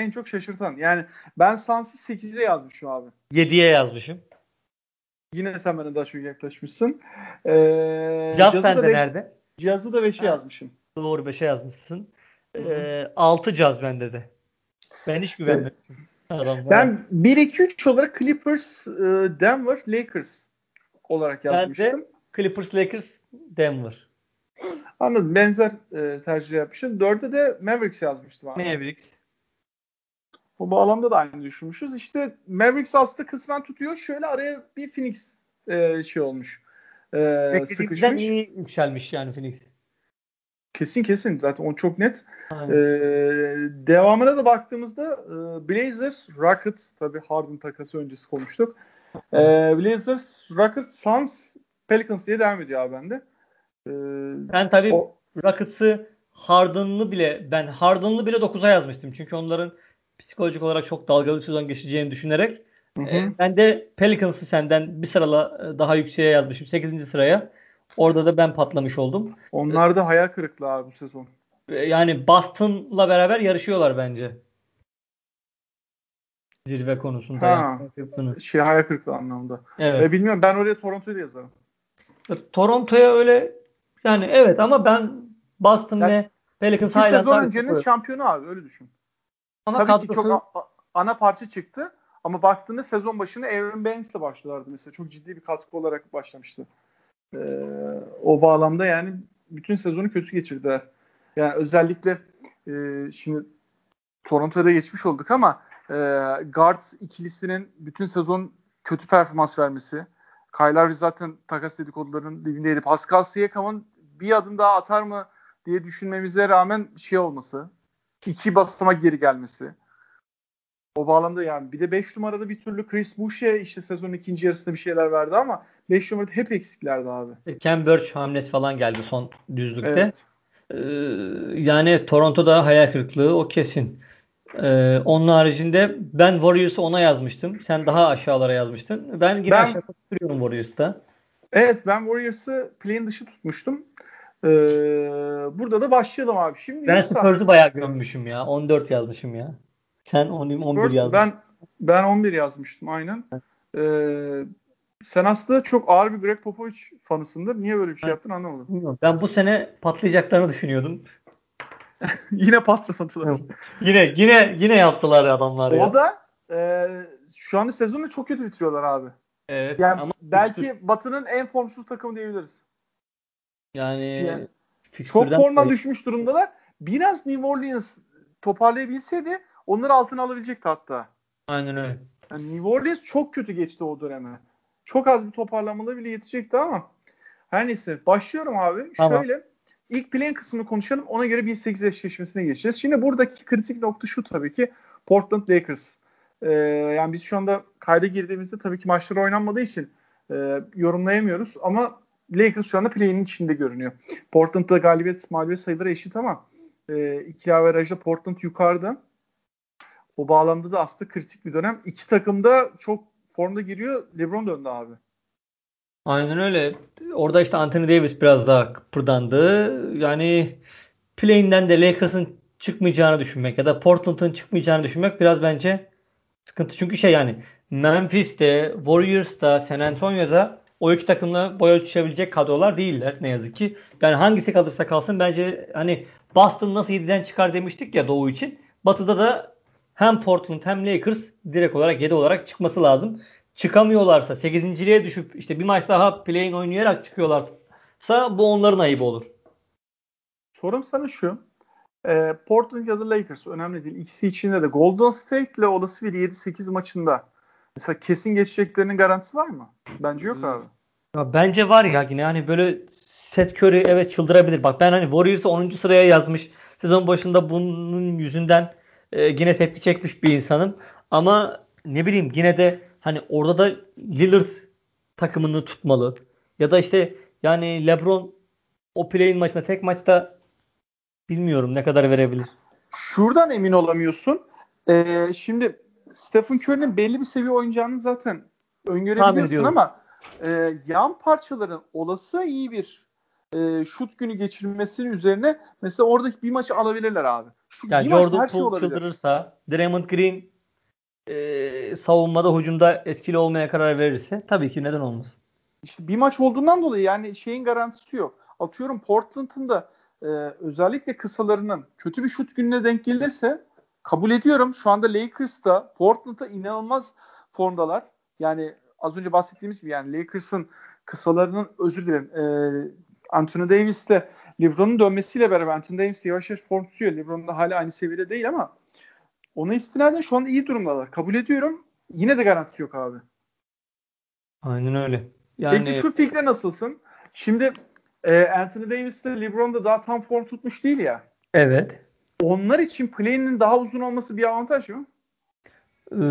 Speaker 1: en çok şaşırtan. Yani ben Suns'ı 8'e yazmışım abi.
Speaker 4: 7'ye yazmışım.
Speaker 1: Yine sen bana daha çok yaklaşmışsın. Ee,
Speaker 4: Caz
Speaker 1: Jazz'ı
Speaker 4: sende
Speaker 1: da beş-
Speaker 4: nerede?
Speaker 1: Jazz'ı da 5'e
Speaker 4: Ha.
Speaker 1: yazmışım.
Speaker 4: Doğru 5'e yazmışsın. Ee, 6 caz bende de. Ben hiç güvenmedim. Adamlara.
Speaker 1: Ben 1-2-3 olarak Clippers, e, Denver, Lakers olarak
Speaker 4: Ben de-
Speaker 1: yazmıştım.
Speaker 4: Clippers, Lakers, Denver.
Speaker 1: Anladım. Benzer e, tercih yapmışım. 4'e de Mavericks yazmıştım abi.
Speaker 4: Mavericks.
Speaker 1: Bu bağlamda da aynı düşünmüşüz. İşte Mavericks aslında kısmen tutuyor. Şöyle araya bir Phoenix e, şey olmuş. E, sıkışmış.
Speaker 4: iyi yükselmiş yani Phoenix.
Speaker 1: Kesin kesin. Zaten o çok net.
Speaker 4: Aynen.
Speaker 1: Ee, devamına da baktığımızda e, Blazers, Rockets tabii Harden takası öncesi konuştuk. Ee, Blazers, Rockets, Suns, Pelicans diye devam ediyor abi bende. Ee,
Speaker 4: Ben tabii
Speaker 1: o-
Speaker 4: Rockets'ı Harden'lı bile ben Harden'lı bile 9'a yazmıştım. Çünkü onların psikolojik olarak çok dalgalı bir sezon geçeceğini düşünerek.
Speaker 1: Hı hı.
Speaker 4: e, ben de Pelicans'ı senden bir sırala e, daha yükseğe yazmışım. 8. sıraya. Orada da ben patlamış oldum.
Speaker 1: onlar da hayal kırıklığı abi bu sezon.
Speaker 4: E, Yani Boston'la beraber yarışıyorlar bence. Zirve konusunda.
Speaker 1: Ha.
Speaker 4: yani. Kırıklığını.
Speaker 1: Şey hayal kırıklığı anlamında.
Speaker 4: Evet.
Speaker 1: Ve bilmiyorum ben oraya Toronto'yu da yazarım.
Speaker 4: Toronto'ya öyle yani evet ama ben Boston
Speaker 1: Yani
Speaker 4: ve Pelicans hala
Speaker 1: sezon
Speaker 4: daha
Speaker 1: öncenin
Speaker 4: çok-
Speaker 1: şampiyonu abi öyle düşün.
Speaker 4: ama
Speaker 1: Tabii ki
Speaker 4: kadrosu-
Speaker 1: çok a- a- ana parça çıktı. Ama baktığında sezon başına Aaron Baines'le başlıyorlardı mesela. Çok ciddi bir katkı olarak başlamıştı. Ee, o bağlamda yani bütün sezonu kötü geçirdiler. Yani özellikle e, şimdi Toronto'da geçmiş olduk ama e, guard ikilisinin bütün sezon kötü performans vermesi. Kyle zaten takas dedikodularının dibindeydi. Pascal Siakam'ın bir adım daha atar mı diye düşünmemize rağmen şey olması. iki basamak geri gelmesi. O bağlamda yani bir de 5 numarada bir türlü Chris Boucher işte sezonun ikinci yarısında bir şeyler verdi ama 5 numarada hep eksiklerdi abi.
Speaker 4: Ken Burch hamlesi falan geldi son düzlükte.
Speaker 1: Evet.
Speaker 4: Ee, yani Toronto'da hayal kırıklığı o kesin. Ee, onun haricinde ben Warriors'ı ona yazmıştım. Sen daha aşağılara yazmıştın. Ben yine
Speaker 1: Ben-
Speaker 4: aşağı tutuyorum Warriors'ta.
Speaker 1: Evet ben Warriors'ı play'in dışı tutmuştum. Ee, burada da başlayalım abi. Şimdi
Speaker 4: Ben Spurs'u bayağı gömmüşüm ya. 14 yazmışım ya. Sen 10, 11
Speaker 1: Spurs,
Speaker 4: yazmışsın.
Speaker 1: ben ben 11 yazmıştım aynen. Ee, sen aslında çok ağır bir Greg Popovich fanısındır. Niye böyle bir şey yaptın anlamadım.
Speaker 4: Bilmiyorum. Ben bu sene patlayacaklarını düşünüyordum.
Speaker 1: Yine patlamadılar.
Speaker 4: Evet. Yine yine yine yaptılar ya adamlar ya.
Speaker 1: O da e, şu anda sezonu çok kötü bitiriyorlar abi.
Speaker 4: evet,
Speaker 1: Yani
Speaker 4: ama
Speaker 1: belki Batı'nın en formsuz takımı diyebiliriz.
Speaker 4: yani
Speaker 1: Yani Çok formdan düşmüş durumdalar. Biraz New Orleans toparlayabilseydi onları altına alabilecekti hatta.
Speaker 4: Aynen öyle.
Speaker 1: Yani New Orleans çok kötü geçti o döneme. Çok az bir toparlamaları bile yetecekti ama her neyse başlıyorum abi.
Speaker 4: Tamam.
Speaker 1: Şöyle ilk plan kısmını konuşalım. Ona göre 1-8 eşleşmesine geçeceğiz. Şimdi buradaki kritik nokta şu tabii ki Portland Lakers. Ee, yani biz şu anda kayda girdiğimizde tabii ki maçlar oynanmadığı için e, yorumlayamıyoruz ama Lakers şu anda play'in içinde görünüyor. Portland'da galibiyet mağlubiyet sayıları eşit ama e, ikili averajda Portland yukarıda. O bağlamda da aslında kritik bir dönem. İki takım da çok formda giriyor. LeBron döndü abi.
Speaker 4: Aynen öyle. Orada işte Anthony Davis biraz daha kıpırdandı. Yani play'inden de Lakers'ın çıkmayacağını düşünmek ya da Portland'ın çıkmayacağını düşünmek biraz bence sıkıntı. Çünkü şey yani Memphis'te, Warriors'ta, San Antonio'da o iki takımla boy ölçüşebilecek kadrolar değiller ne yazık ki. Yani hangisi kalırsa kalsın bence hani Boston nasıl 7'den çıkar demiştik ya Doğu için. Batı'da da hem Portland hem Lakers direkt olarak 7 olarak çıkması lazım. Çıkamıyorlarsa 8.liğe düşüp işte bir maç daha play'in oynayarak çıkıyorlarsa bu onların ayıbı olur.
Speaker 1: Sorum sana şu. E, Portland ya da Lakers önemli değil. İkisi içinde de Golden State ile olası bir 7-8 maçında mesela kesin geçeceklerinin garantisi var mı? Bence yok
Speaker 4: Hmm.
Speaker 1: abi.
Speaker 4: Ya bence var ya yine hani böyle Seth Curry evet çıldırabilir. Bak ben hani Warriors'ı 10. sıraya yazmış. Sezon başında bunun yüzünden e, yine tepki çekmiş bir insanım. Ama ne bileyim yine de hani orada da Lillard takımını tutmalı. Ya da işte yani LeBron o play-in maçında tek maçta bilmiyorum ne kadar verebilir.
Speaker 1: Şuradan emin olamıyorsun. E, şimdi Stephen Curry'nin belli bir seviye oynayacağını zaten öngörebiliyorsun ama e, yan parçaların olası iyi bir e, şut günü geçirmesinin üzerine mesela oradaki bir maçı alabilirler abi. Şu
Speaker 4: Yani
Speaker 1: bir
Speaker 4: Jordan
Speaker 1: her şey
Speaker 4: Poole
Speaker 1: olabilir.
Speaker 4: çıldırırsa, Draymond Green e, savunmada hücumda etkili olmaya karar verirse tabii ki neden olmaz.
Speaker 1: İşte bir maç olduğundan dolayı yani şeyin garantisi yok. Atıyorum Portland'ın da e, özellikle kısalarının kötü bir şut gününe denk gelirse kabul ediyorum. Şu anda Lakers'ta Portland'da inanılmaz formdalar. Yani az önce bahsettiğimiz gibi yani Lakers'ın kısalarının özür dilerim e, Anthony Davis'le LeBron'un dönmesiyle beraber Anthony Davis yavaş yavaş form tutuyor. LeBron da hala aynı seviyede değil ama ona istinaden şu anda iyi durumdalar. Kabul ediyorum. Yine de garantisi yok abi.
Speaker 4: Aynen öyle. Yani
Speaker 1: Peki şu fikre nasılsın? Şimdi e, Anthony Davis ile LeBron da daha tam form tutmuş değil ya.
Speaker 4: evet.
Speaker 1: Onlar için play'inin daha uzun olması bir avantaj mı?
Speaker 4: Ee,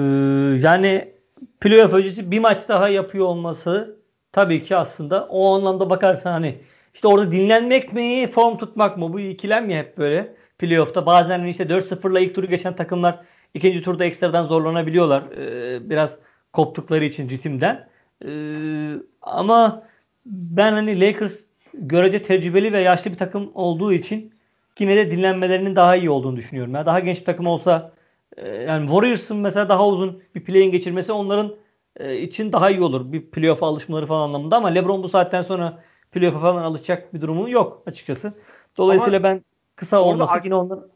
Speaker 4: yani playoff öncesi bir maç daha yapıyor olması tabii ki aslında o anlamda bakarsan hani işte orada dinlenmek mi form tutmak mı bu ikilem ya hep böyle playoff'ta bazen işte 4-0'la ilk turu geçen takımlar ikinci turda ekstradan zorlanabiliyorlar ee, biraz koptukları için ritimden Ee, ama ben hani Lakers görece tecrübeli ve yaşlı bir takım olduğu için yine de dinlenmelerinin daha iyi olduğunu düşünüyorum. Yani daha genç bir takım olsa e, yani Warriors'ın mesela daha uzun bir play'in geçirmesi onların e, için daha iyi olur. Bir playoff'a alışmaları falan anlamında ama LeBron bu saatten sonra playoff'a falan alışacak bir durumu yok açıkçası. Dolayısıyla ben kısa
Speaker 1: orada
Speaker 4: olması yine onların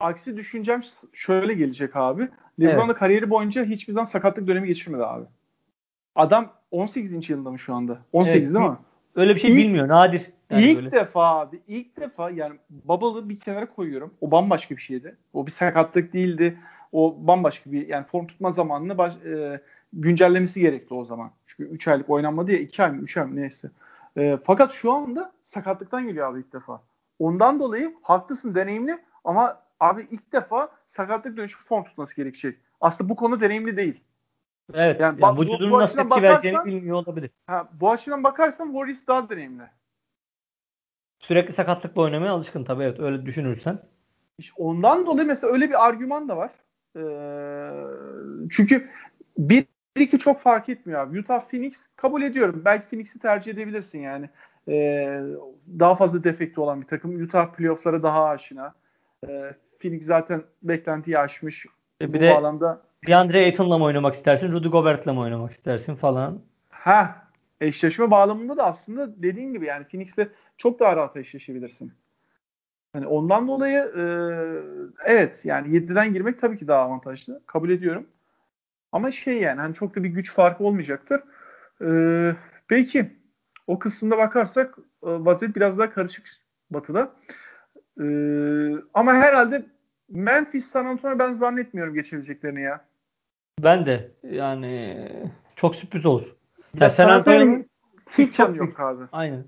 Speaker 1: Aksi düşüncem şöyle gelecek abi. LeBron da kariyeri boyunca hiçbir zaman sakatlık dönemi geçirmedi abi. Adam 18. yılında mı şu anda? 18
Speaker 4: Evet,
Speaker 1: değil mi?
Speaker 4: öyle bir şey
Speaker 1: İlk-
Speaker 4: bilmiyor. Nadir. Yani
Speaker 1: ilk
Speaker 4: böyle.
Speaker 1: defa abi, ilk defa yani Bubble'ı bir kenara koyuyorum. O bambaşka bir şeydi. O bir sakatlık değildi. O bambaşka bir yani form tutma zamanını baş, e, güncellemesi gerekti o zaman. Çünkü 3 aylık oynanmadı ya 2 ay mı 3 ay mı neyse. E, fakat şu anda sakatlıktan geliyor abi ilk defa. Ondan dolayı haklısın deneyimli ama abi ilk defa sakatlık dönüşü form tutması gerekecek. Aslında bu konu deneyimli değil.
Speaker 4: Evet.
Speaker 1: Yani
Speaker 4: Yani,
Speaker 1: bu-
Speaker 4: vücudunun
Speaker 1: bu
Speaker 4: nasıl tepki vereceğini bilmiyor olabilir.
Speaker 1: Ha, bu açıdan bakarsan Warriors daha deneyimli.
Speaker 4: Sürekli sakatlıkla oynamaya alışkın tabii evet öyle düşünürsen.
Speaker 1: İşte ondan dolayı mesela öyle bir argüman da var. Ee, çünkü bir iki çok fark etmiyor abi. Utah Phoenix kabul ediyorum. Belki Phoenix'i tercih edebilirsin yani. Ee, daha fazla defekti olan bir takım. Utah playoff'lara daha aşina. Ee, Phoenix zaten beklentiyi aşmış.
Speaker 4: E,
Speaker 1: Bu
Speaker 4: bir de
Speaker 1: bağlamda
Speaker 4: DeAndre Ayton'la mı oynamak istersin? Rudy Gobert'la mı oynamak istersin falan.
Speaker 1: ha eşleşme bağlamında da aslında dediğin gibi yani Phoenix'te çok daha rahat eşleşebilirsin. Hani ondan dolayı e, evet yani 7'den girmek tabii ki daha avantajlı. Kabul ediyorum. Ama şey yani hani çok da bir güç farkı olmayacaktır. E, belki o kısımda bakarsak e, vaziyet biraz daha karışık batıda. E, ama herhalde Memphis San Antonio ben zannetmiyorum geçebileceklerini ya.
Speaker 4: Ben de yani çok sürpriz olur.
Speaker 1: Ya
Speaker 4: San Antonio'nun
Speaker 1: hiç canı yok abi.
Speaker 4: Aynen.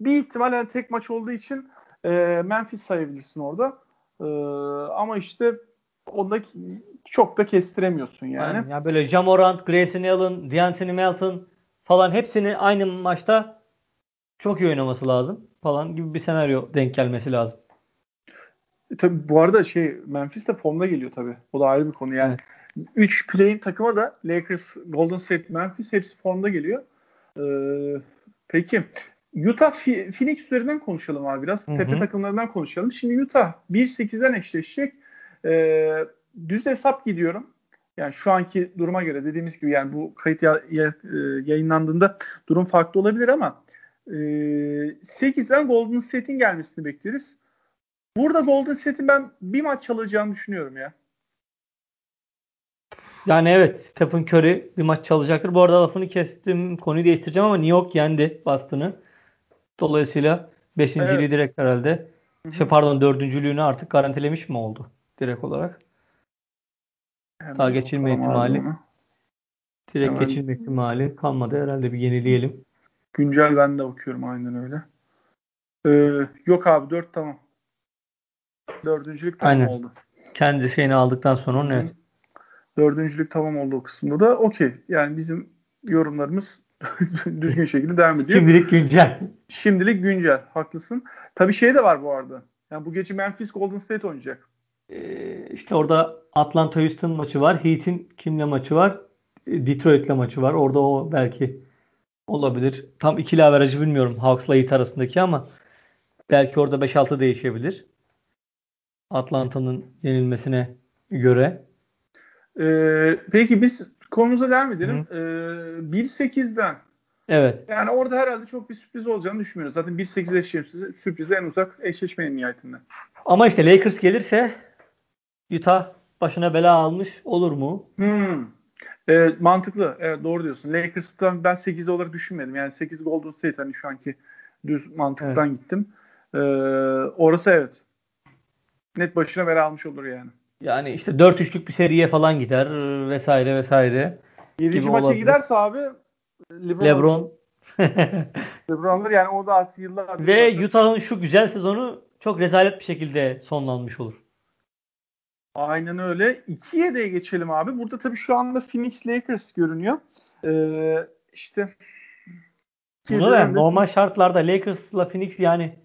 Speaker 1: Bir ihtimal yani tek maç olduğu için e, Memphis sayabilirsin orada. E, ama işte onda çok da kestiremiyorsun yani.
Speaker 4: Aynen. Ya böyle Jamorant, Grayson Allen, D'Anthony Melton falan hepsini aynı maçta çok iyi oynaması lazım falan gibi bir senaryo denk gelmesi lazım.
Speaker 1: E, tabii bu arada şey Memphis de formda geliyor tabii. O da ayrı bir konu yani. 3 play'in takıma da Lakers, Golden State, Memphis hepsi formda geliyor. Ee, peki Utah Ph- Phoenix üzerinden konuşalım abi biraz.
Speaker 4: Hı hı.
Speaker 1: Tepe takımlarından konuşalım. Şimdi Utah 1-8'den eşleşecek. Ee, düz hesap gidiyorum. Yani şu anki duruma göre dediğimiz gibi yani bu kayıt ya- ya- e, yayınlandığında durum farklı olabilir ama e, 8'den Golden State'in gelmesini bekleriz. Burada Golden State'in ben bir maç çalacağını düşünüyorum ya.
Speaker 4: Yani evet Stephen Curry bir maç çalacaktır. Bu arada lafını kestim. Konuyu değiştireceğim ama New York yendi Boston'ı. Dolayısıyla 5.
Speaker 1: Evet.
Speaker 4: direkt herhalde. Şey, pardon dördüncülüğünü artık garantilemiş mi oldu direkt olarak?
Speaker 1: Hemen
Speaker 4: Daha geçilme ihtimali. Direkt
Speaker 1: Hemen-
Speaker 4: geçilme ihtimali kalmadı herhalde bir yenileyelim.
Speaker 1: Güncel ben de bakıyorum aynen öyle. Ee, yok abi 4 tamam. Dördüncülük tamam
Speaker 4: Aynen.
Speaker 1: oldu.
Speaker 4: Kendi şeyini aldıktan sonra onun evet.
Speaker 1: Dördüncülük tamam oldu o kısımda da okey. Yani bizim yorumlarımız düzgün şekilde devam ediyor.
Speaker 4: Şimdilik güncel.
Speaker 1: Şimdilik güncel. Haklısın. Tabii şey de var bu arada. Yani bu gece Memphis Golden State oynayacak.
Speaker 4: Ee, işte orada Atlanta Houston maçı var. Heat'in kimle maçı var? Ee, Detroit'le maçı var. Orada o belki olabilir. Tam ikili averajı bilmiyorum Hawks'la Heat arasındaki ama belki orada 5-6 değişebilir. Atlanta'nın yenilmesine göre.
Speaker 1: Ee, peki biz konumuza devam edelim. Ee, 1-8'den
Speaker 4: Evet.
Speaker 1: yani orada herhalde çok bir sürpriz olacağını düşünmüyoruz. Zaten 1-8 eşleşmesi sürprize en uzak eşleşme en nihayetinde.
Speaker 4: Ama işte Lakers gelirse Utah başına bela almış olur mu?
Speaker 1: Hmm. Evet, mantıklı. Evet doğru diyorsun. Lakers'tan ben 8 olarak düşünmedim. Yani 8 Golden State hani şu anki düz mantıktan gittim. Ee, orası evet. Net başına bela almış olur yani.
Speaker 4: Yani işte 4-3'lük bir seriye falan gider vesaire vesaire.
Speaker 1: 7.
Speaker 4: Gibi
Speaker 1: maça
Speaker 4: olabilir.
Speaker 1: giderse abi LeBron,
Speaker 4: LeBron
Speaker 1: LeBron alır. yani orada artık yıllar
Speaker 4: ve Utah'ın şu güzel sezonu çok rezalet bir şekilde sonlanmış olur.
Speaker 1: Aynen öyle. 2'ye geçelim abi. Burada tabii şu anda Phoenix Lakers görünüyor. Ee, işte
Speaker 4: Bunu da normal şartlarda Lakers'la Phoenix yani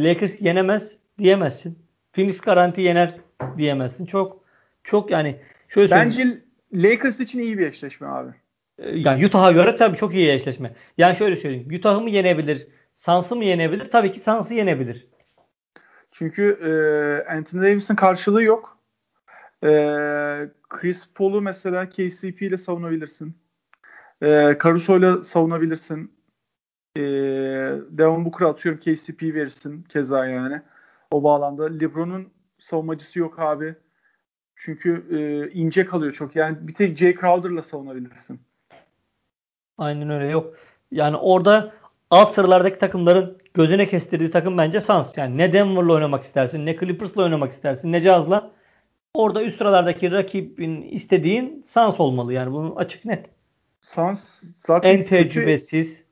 Speaker 4: Lakers yenemez diyemezsin. Phoenix garanti yener diyemezsin. Çok çok yani şöyle söyleyeyim.
Speaker 1: Bence Lakers için iyi bir eşleşme abi.
Speaker 4: Ee, yani Utah'a göre tabii çok iyi eşleşme. Yani şöyle söyleyeyim. Utah'ı mı yenebilir? Suns'ı mı yenebilir? Tabii ki Suns'ı yenebilir.
Speaker 1: Çünkü e, Anthony Davis'in karşılığı yok. E, Chris Paul'u mesela KCP ile savunabilirsin. E, Caruso ile savunabilirsin. E, Devon Booker'a atıyorum KCP verirsin keza yani. O bağlamda LeBron'un savunmacısı yok abi. Çünkü e, ince kalıyor çok. Yani bir tek Jay Crowder'la savunabilirsin.
Speaker 4: Aynen öyle yok. Yani orada alt sıralardaki takımların gözüne kestirdiği takım bence Suns. Yani ne Denver'la oynamak istersin, ne Clippers'la oynamak istersin, ne Jazz'la. Orada üst sıralardaki rakibin istediğin Suns olmalı. Yani bunun açık net.
Speaker 1: Suns zaten
Speaker 4: En tecrübesiz.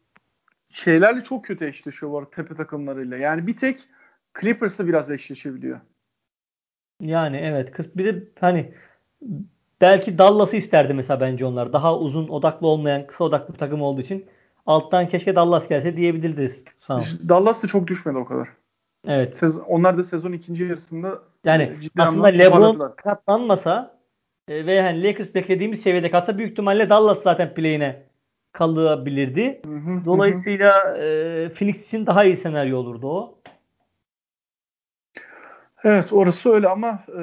Speaker 1: şeylerle çok kötü eşleşiyor bu arada tepe takımlarıyla. Yani bir tek Clippers'la biraz eşleşebiliyor.
Speaker 4: Yani evet. Bir de hani belki Dallas'ı isterdi mesela bence onlar. Daha uzun odaklı olmayan, kısa odaklı bir takım olduğu için alttan keşke Dallas gelse diyebiliriz Suns.
Speaker 1: Dallas da çok düşmedi o kadar.
Speaker 4: Evet.
Speaker 1: Sezon, onlar da sezon ikinci yarısında
Speaker 4: Yani
Speaker 1: e, ciddi
Speaker 4: aslında LeBron katlanmasa e, ve hani Lakers beklediğimiz seviyede kalsa büyük ihtimalle Dallas zaten play'ine kalabilirdi.
Speaker 1: Hı hı, hı hı.
Speaker 4: Dolayısıyla e, Phoenix için daha iyi senaryo olurdu o.
Speaker 1: Evet orası öyle ama e,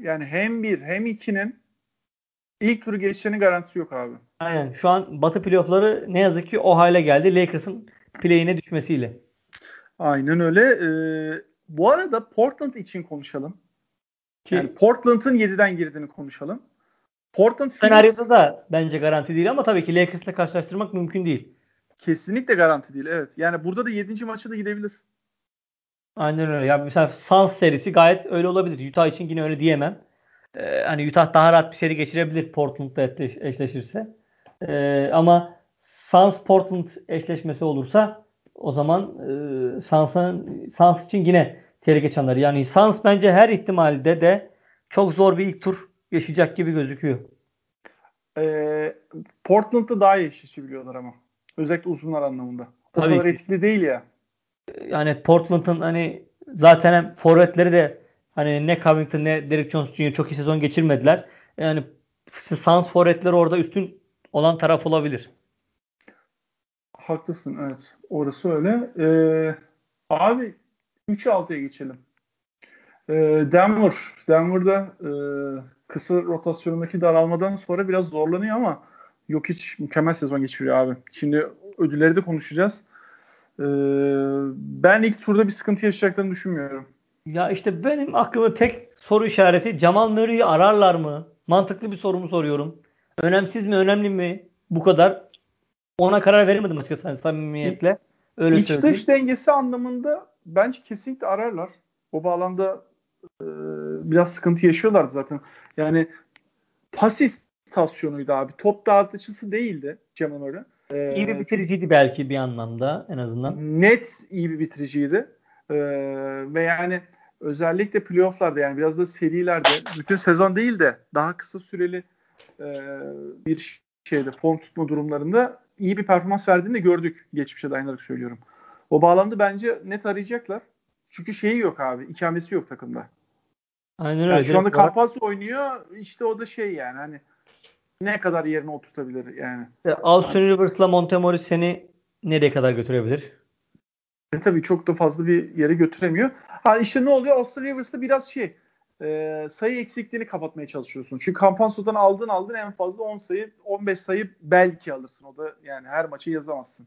Speaker 1: yani hem bir hem ikinin ilk turu geçeceğinin garantisi yok abi.
Speaker 4: Aynen. Şu an Batı playoff'ları ne yazık ki o hale geldi. Lakers'ın play'ine düşmesiyle.
Speaker 1: Aynen öyle. E, bu arada Portland için konuşalım.
Speaker 4: Ki
Speaker 1: Yani Portland'ın 7'den girdiğini konuşalım. Portland
Speaker 4: senaryoda da bence garanti değil ama tabii ki Lakers'la karşılaştırmak mümkün değil.
Speaker 1: kesinlikle garanti değil. Evet. Yani burada da 7. maça da gidebilir.
Speaker 4: Aynen öyle. Ya mesela Suns serisi gayet öyle olabilir. Utah için yine öyle diyemem. Ee, hani Utah daha rahat bir seri geçirebilir Portland'la eşleş- eşleşirse. Ee, ama Suns Portland eşleşmesi olursa o zaman e, Suns'ın Suns için yine tehlike çanları. Yani Suns bence her ihtimalde de çok zor bir ilk tur yaşayacak gibi gözüküyor.
Speaker 1: E, Portland'da daha iyi eşleşebiliyorlar ama. Özellikle uzunlar anlamında. O
Speaker 4: Tabii
Speaker 1: kadar
Speaker 4: ki.
Speaker 1: etkili değil ya.
Speaker 4: yani Portland'ın hani zaten hem forvetleri de hani ne Covington ne Derrick Jones Jr. çok iyi sezon geçirmediler. Yani Suns forvetleri orada üstün olan taraf olabilir.
Speaker 1: Haklısın evet. Orası öyle. Ee, abi 3-6'ya geçelim. Ee, Denver. Denver'da e, kısa rotasyonundaki daralmadan sonra biraz zorlanıyor ama yok hiç mükemmel sezon geçiriyor abi. Şimdi ödülleri de konuşacağız. Ee, ben ilk turda bir sıkıntı yaşayacaklarını düşünmüyorum.
Speaker 4: Ya işte benim aklımda tek soru işareti Jamal Murray'i ararlar mı? mantıklı bir sorumu soruyorum. Önemsiz mi önemli mi bu kadar ona karar veremedim açıkçası hani samimiyetle. Öyle
Speaker 1: İç
Speaker 4: söyleyeyim.
Speaker 1: dış dengesi anlamında bence kesinlikle ararlar. O bağlamda e, biraz sıkıntı yaşıyorlardı zaten. Yani pas istasyonuydu abi. Top dağıtıcısı değildi Jamal Murray. E,
Speaker 4: İyi bir bitiriciydi belki bir anlamda en azından.
Speaker 1: net iyi bir bitiriciydi. E, ve yani özellikle playofflarda yani biraz da serilerde bütün sezon değil de daha kısa süreli e, bir şeyde form tutma durumlarında iyi bir performans verdiğini de gördük. Geçmişe dayanarak söylüyorum. O bağlamda bence net arayacaklar. Çünkü şeyi yok abi. ikamesi yok takımda.
Speaker 4: Aynen öyle.
Speaker 1: Yani şu anda Campazzo oynuyor. İşte o da şey yani hani ne kadar yerine oturtabilir yani.
Speaker 4: E, Austin Rivers'la Montemoris seni nereye kadar götürebilir?
Speaker 1: E tabii çok da fazla bir yere götüremiyor. Ha işte ne oluyor? Austin Rivers'ta biraz şey e, sayı eksikliğini kapatmaya çalışıyorsun. Çünkü Campazzo'dan aldın aldın en fazla 10 sayı 15 sayı belki alırsın. O da yani her maçı yazamazsın.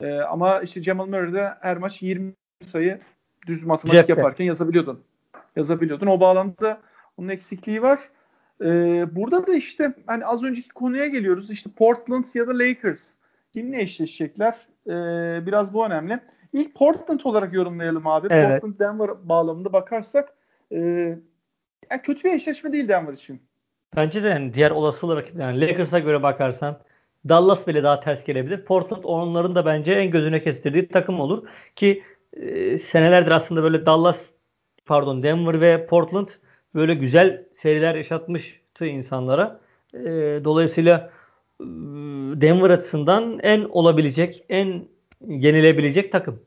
Speaker 1: E, ama işte Jamal Murray'de her maç 20 sayı düz matematik
Speaker 4: Cepte.
Speaker 1: yaparken yazabiliyordun. Yazabiliyordun. O bağlamda onun eksikliği var. E, burada da işte hani az önceki konuya geliyoruz. İşte Portland ya da Lakers kimle eşleşecekler? E, biraz bu önemli. İlk Portland olarak yorumlayalım abi.
Speaker 4: Evet.
Speaker 1: Portland Denver bağlamında bakarsak e, yani kötü bir eşleşme değil Denver için.
Speaker 4: Bence de yani diğer olası rakip yani Lakers'a göre bakarsan Dallas bile daha ters gelebilir. Portland onların da bence en gözüne kestirdiği takım olur ki e, senelerdir aslında böyle Dallas pardon Denver ve Portland böyle güzel seriler yaşatmıştı insanlara. E, dolayısıyla e, Denver açısından en olabilecek, en yenilebilecek takım.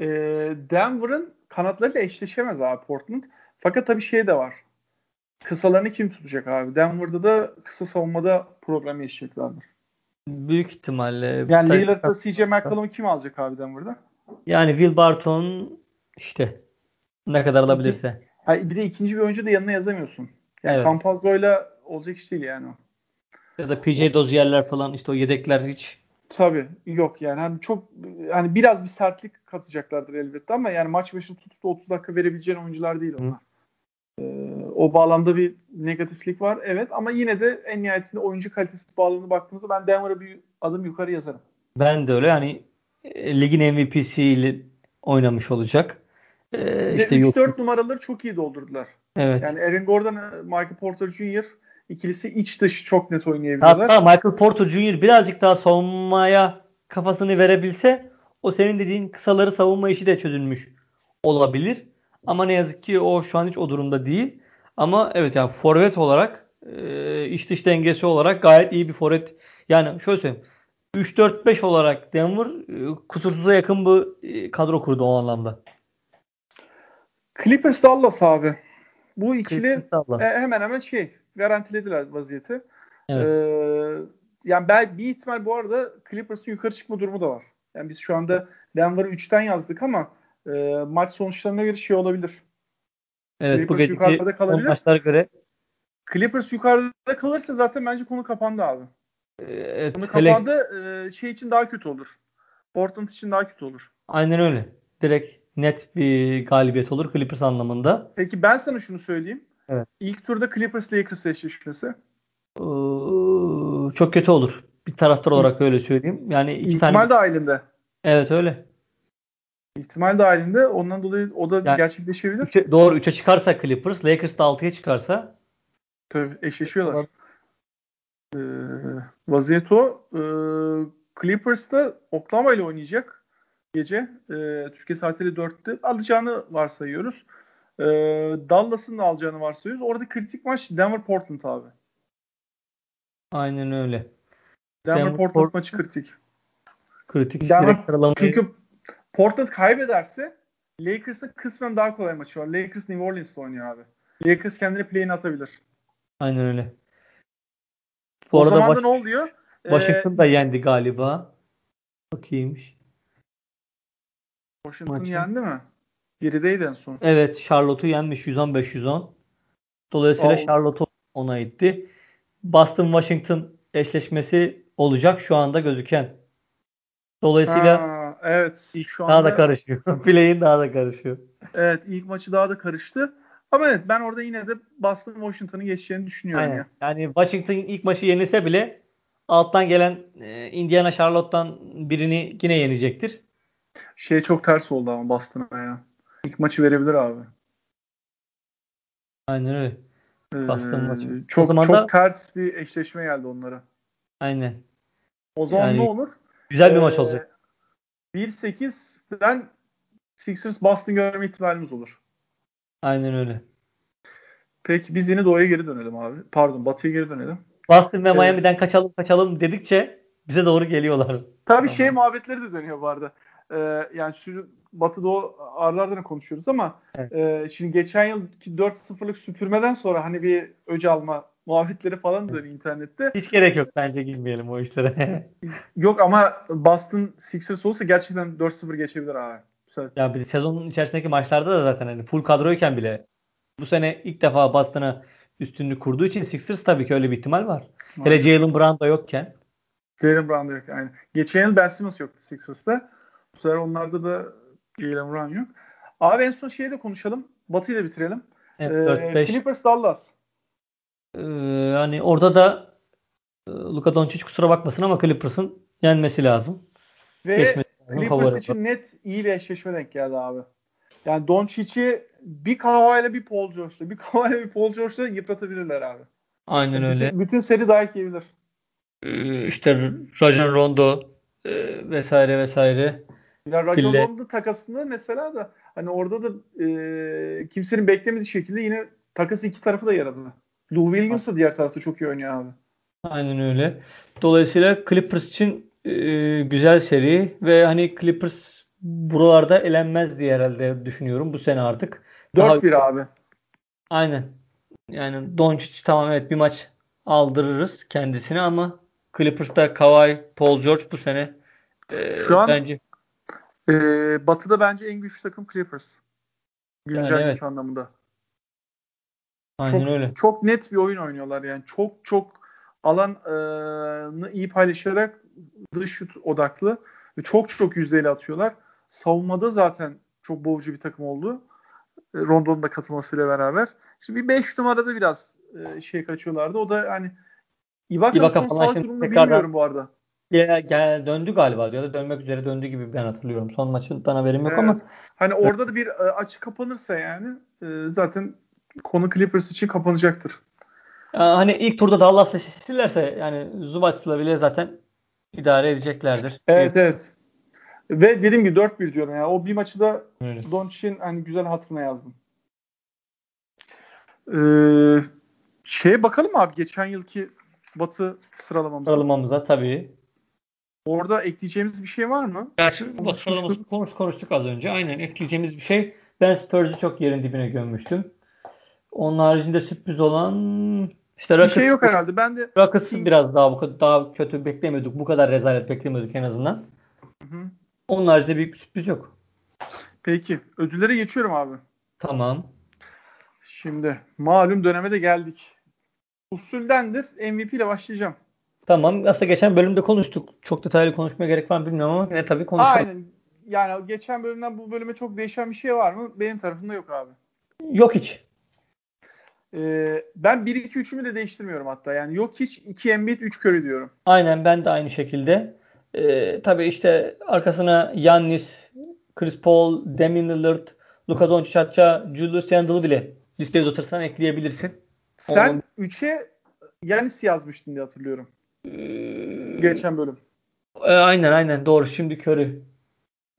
Speaker 1: E, Denver'ın kanatlarıyla eşleşemez abi Portland. Fakat tabii şey de var. Kısalarını kim tutacak abi? Denver'da da kısa savunmada problem yaşayacaklardır.
Speaker 4: Büyük ihtimalle.
Speaker 1: Yani Lillard'da CJ McCollum'u kim alacak abi Denver'da?
Speaker 4: Yani Will Barton işte ne kadar alabilirse.
Speaker 1: Ha, bir de ikinci bir oyuncu da yanına yazamıyorsun. Yani
Speaker 4: Evet.
Speaker 1: Campazzo'yla olacak iş değil yani o.
Speaker 4: Ya da PJ Dozier'ler falan işte o yedekler hiç
Speaker 1: Tabii yok yani hani çok hani biraz bir sertlik katacaklardır elbette ama yani maç başı tutup da 30 dakika verebileceğin oyuncular değil onlar. Ee, o bağlamda bir negatiflik var evet ama yine de en nihayetinde oyuncu kalitesi bağlamına baktığımızda ben Denver'a bir adım yukarı yazarım.
Speaker 4: ben de öyle yani e, ligin MVP'siyle oynamış olacak. E,
Speaker 1: de
Speaker 4: işte yok.
Speaker 1: 3-4 numaraları çok iyi doldurdular.
Speaker 4: Evet.
Speaker 1: Yani Aaron Gordon, Michael Porter Jr. ikilisi iç dış çok net oynayabiliyorlar.
Speaker 4: Hatta Michael Porter Jr. birazcık daha savunmaya kafasını verebilse o senin dediğin kısaları savunma işi de çözülmüş olabilir. Ama ne yazık ki o şu an hiç o durumda değil. Ama evet yani forvet olarak e, iç dış dengesi olarak gayet iyi bir forvet. Yani şöyle söyleyeyim. 3-4-5 olarak Denver e, kusursuza yakın bir e, kadro kurdu o anlamda.
Speaker 1: Clippers Dallas abi. Bu ikili e, hemen hemen şey garantilediler vaziyeti.
Speaker 4: Evet.
Speaker 1: Ee, yani ben bir ihtimal bu arada Clippers'ın yukarı çıkma durumu da var. Yani biz şu anda Denver'ı 3'ten yazdık ama e, maç sonuçlarına göre şey olabilir.
Speaker 4: Evet bu
Speaker 1: Clippers
Speaker 4: gece
Speaker 1: yukarıda kalabilir.
Speaker 4: maçlara göre
Speaker 1: Clippers yukarıda kalırsa zaten bence konu kapandı abi.
Speaker 4: e, evet,
Speaker 1: Konu
Speaker 4: hele-
Speaker 1: kapandı e, şey için daha kötü olur. Portland için daha kötü olur.
Speaker 4: aynen öyle. Direkt net bir galibiyet olur Clippers anlamında.
Speaker 1: Peki ben sana şunu söyleyeyim.
Speaker 4: Evet.
Speaker 1: İlk turda Clippers Lakers eşleşmesi.
Speaker 4: Ee, çok kötü olur. Bir taraftar olarak öyle söyleyeyim. Yani iki
Speaker 1: İhtimal
Speaker 4: tane
Speaker 1: dahilinde.
Speaker 4: evet öyle.
Speaker 1: İhtimal dahilinde. Ondan dolayı o da
Speaker 4: Yani-
Speaker 1: gerçekleşebilir.
Speaker 4: Üçe- doğru 3'e çıkarsa Clippers, Lakers da 6'ya çıkarsa
Speaker 1: Tabii eşleşiyorlar. Ee, vaziyet o. Ee, Clippers'ta Oklahoma ile oynayacak gece. Ee, Türkiye saatiyle 4'te. Alacağını varsayıyoruz. Ee, Dallas'ın da alacağını varsayıyoruz. Orada kritik maç Denver Portland abi.
Speaker 4: aynen öyle.
Speaker 1: Denver,
Speaker 4: Denver,
Speaker 1: Portland maçı kritik.
Speaker 4: Kritik
Speaker 1: Denver- Çünkü Portland kaybederse Lakers'ın kısmen daha kolay maçı var. Lakers New Orleans'ta oynuyor abi. Lakers kendine play'ini atabilir.
Speaker 4: aynen öyle. Bu
Speaker 1: o
Speaker 4: arada
Speaker 1: zaman da ne oluyor? Ee,
Speaker 4: Washington da yendi galiba. Bakayımmış.
Speaker 1: Washington
Speaker 4: maçı.
Speaker 1: yendi mi? Gerideydi en son.
Speaker 4: Evet, Charlotte'u yenmiş 115-110. Dolayısıyla
Speaker 1: Al-
Speaker 4: Charlotte ona itti. Boston Washington eşleşmesi olacak şu anda gözüken. Dolayısıyla
Speaker 1: Ha, evet. Şu
Speaker 4: daha
Speaker 1: anda
Speaker 4: da karışıyor. Play'in daha da karışıyor.
Speaker 1: evet ilk maçı daha da karıştı. Ama evet ben orada yine de Boston Washington'ın geçeceğini düşünüyorum
Speaker 4: Aynen.
Speaker 1: ya.
Speaker 4: Yani Washington ilk maçı yenilse bile alttan gelen e, Indiana Charlotte'dan birini yine yenecektir.
Speaker 1: Şey çok ters oldu ama Boston'a ya. İlk maçı verebilir abi.
Speaker 4: Aynen öyle.
Speaker 1: Ee,
Speaker 4: Boston maçı. O
Speaker 1: Çok
Speaker 4: zaman
Speaker 1: çok
Speaker 4: da-
Speaker 1: ters bir eşleşme geldi onlara.
Speaker 4: Aynen.
Speaker 1: O zaman
Speaker 4: Yani
Speaker 1: ne olur?
Speaker 4: Güzel bir
Speaker 1: Ee,
Speaker 4: maç olacak.
Speaker 1: 1-8'den Sixers Boston görme ihtimalimiz olur.
Speaker 4: Aynen öyle.
Speaker 1: Peki biz yine doğuya geri dönelim abi. Pardon batıya geri dönelim.
Speaker 4: Boston ve
Speaker 1: Evet.
Speaker 4: Miami'den kaçalım kaçalım dedikçe bize doğru geliyorlar.
Speaker 1: Tabii şey muhabbetleri de dönüyor bu arada. Ee, yani şu Batı Doğu aralardan konuşuyoruz ama
Speaker 4: Evet.
Speaker 1: e, şimdi geçen yılki 4-0'lık süpürmeden sonra hani bir öc alma muhabbetleri falan dönüyor internette.
Speaker 4: Hiç gerek yok bence girmeyelim o işlere.
Speaker 1: Yok ama Boston Sixers olsa gerçekten 4-0 geçebilir abi.
Speaker 4: Ya bir sezonun içerisindeki maçlarda da zaten hani full kadroyken bile bu sene ilk defa Boston'a üstünlük kurduğu için Sixers tabii ki öyle bir ihtimal var. Hele Jalen Brown da yokken.
Speaker 1: Jalen Brown'da yok. Yani geçen yıl Ben Simmons yoktu Sixers'ta. Bu sefer onlarda da Jalen Brown yok. Abi en son şeyi de konuşalım. Batı'yı da bitirelim.
Speaker 4: Evet,
Speaker 1: Ee,
Speaker 4: 4-5.
Speaker 1: Clippers Dallas.
Speaker 4: Ee, hani orada da e, Luka Doncic kusura bakmasın ama Clippers'ın yenmesi lazım.
Speaker 1: Ve
Speaker 4: Geçmesi.
Speaker 1: Clippers için net iyi bir eşleşme denk geldi abi. Yani Doncic'i bir Kawhi'yle bir Paul George'la, bir Kawhi'yle bir Paul George'la yıpratabilirler abi.
Speaker 4: Aynen öyle.
Speaker 1: Bütün, bütün seri dayak yiyebilir.
Speaker 4: Ee, işte Rajon Rondo e, vesaire vesaire.
Speaker 1: Ya Rajon. Rondo takasında mesela da hani orada da e, kimsenin beklemediği şekilde yine takası iki tarafı da yaradı. Lou Williams da diğer tarafta çok iyi oynuyor abi.
Speaker 4: Aynen öyle. Dolayısıyla Clippers için e, güzel seri ve hani Clippers buralarda elenmez diye herhalde düşünüyorum bu sene artık. Daha-
Speaker 1: 4-1 abi.
Speaker 4: Aynen. Yani Doncic tamam evet bir maç aldırırız kendisine ama Clippers'ta Kawhi, Paul George bu sene e,
Speaker 1: Şu an-
Speaker 4: bence
Speaker 1: E, batı'da bence en güçlü takım Clippers. Güncel
Speaker 4: Yani evet.
Speaker 1: anlamında.
Speaker 4: Aynen
Speaker 1: çok,
Speaker 4: öyle.
Speaker 1: çok net bir oyun oynuyorlar yani. Çok çok alanı iyi paylaşarak dış şut odaklı ve çok çok yüzdeli atıyorlar. Savunmada zaten çok boğucu bir takım oldu. E, Rondo'nun da katılmasıyla beraber. Şimdi bir 5 numarada biraz e, şey kaçıyorlardı. O da hani Ibaka'nın
Speaker 4: Ibaka
Speaker 1: son
Speaker 4: şimdi
Speaker 1: durumunu
Speaker 4: tekrardan-
Speaker 1: bilmiyorum bu arada.
Speaker 4: Gel, gel, döndü galiba ya da dönmek üzere döndü gibi ben hatırlıyorum. Son maçından haberim yok
Speaker 1: Evet.
Speaker 4: ama
Speaker 1: Hani orada da bir e, açı kapanırsa yani e, zaten konu Clippers için kapanacaktır.
Speaker 4: Hani ilk turda Dallas'la eşleşirlerse yani Zubac'la bile zaten idare edeceklerdir.
Speaker 1: Evet evet. Ve dediğim gibi 4-1 diyorum yani. O bir maçı da. Doncic'in hani güzel hatırına yazdım. Ee, şeye bakalım abi geçen yılki Batı sıralamamıza.
Speaker 4: Sıralamamıza tabii.
Speaker 1: Orada ekleyeceğimiz bir şey var mı?
Speaker 4: Gerçi bu sıralamasını konuş, konuştuk az önce. Aynen ekleyeceğimiz bir şey. Ben Spurs'u çok yerin dibine gömmüştüm. Onun haricinde sürpriz olan işte
Speaker 1: Bir
Speaker 4: Rockets,
Speaker 1: şey yok herhalde. Ben de
Speaker 4: Rockets'ı biraz daha bu kadar daha kötü beklemiyorduk. Bu kadar rezalet beklemiyorduk en azından.
Speaker 1: Hı hı.
Speaker 4: Onun haricinde büyük bir sürpriz yok.
Speaker 1: peki ödüllere geçiyorum abi.
Speaker 4: Tamam.
Speaker 1: Şimdi malum döneme de geldik. Usuldendir. MVP ile başlayacağım.
Speaker 4: Tamam. Aslında geçen bölümde konuştuk. Çok detaylı konuşmaya gerek var mı bilmiyorum ama yine tabii konuşalım.
Speaker 1: Aynen. Yani geçen bölümden bu bölüme çok değişen bir şey var mı? Benim tarafımda yok abi.
Speaker 4: Yok hiç.
Speaker 1: Ee, ben 1-2-3'ümü de değiştirmiyorum hatta. Yani yok hiç 2 Embiid 3 Curry diyorum.
Speaker 4: Aynen ben de aynı şekilde. Ee, tabii işte arkasına Yannis, Chris Paul, Damian Lillard, Luka Doncic hatta Julius Randle'ı bile listeye uzatırsan ekleyebilirsin.
Speaker 1: Sen
Speaker 4: Oğlum.
Speaker 1: 3'e Yanis yazmıştın diye hatırlıyorum.
Speaker 4: Ee,
Speaker 1: Geçen bölüm.
Speaker 4: e, aynen aynen doğru. Şimdi Curry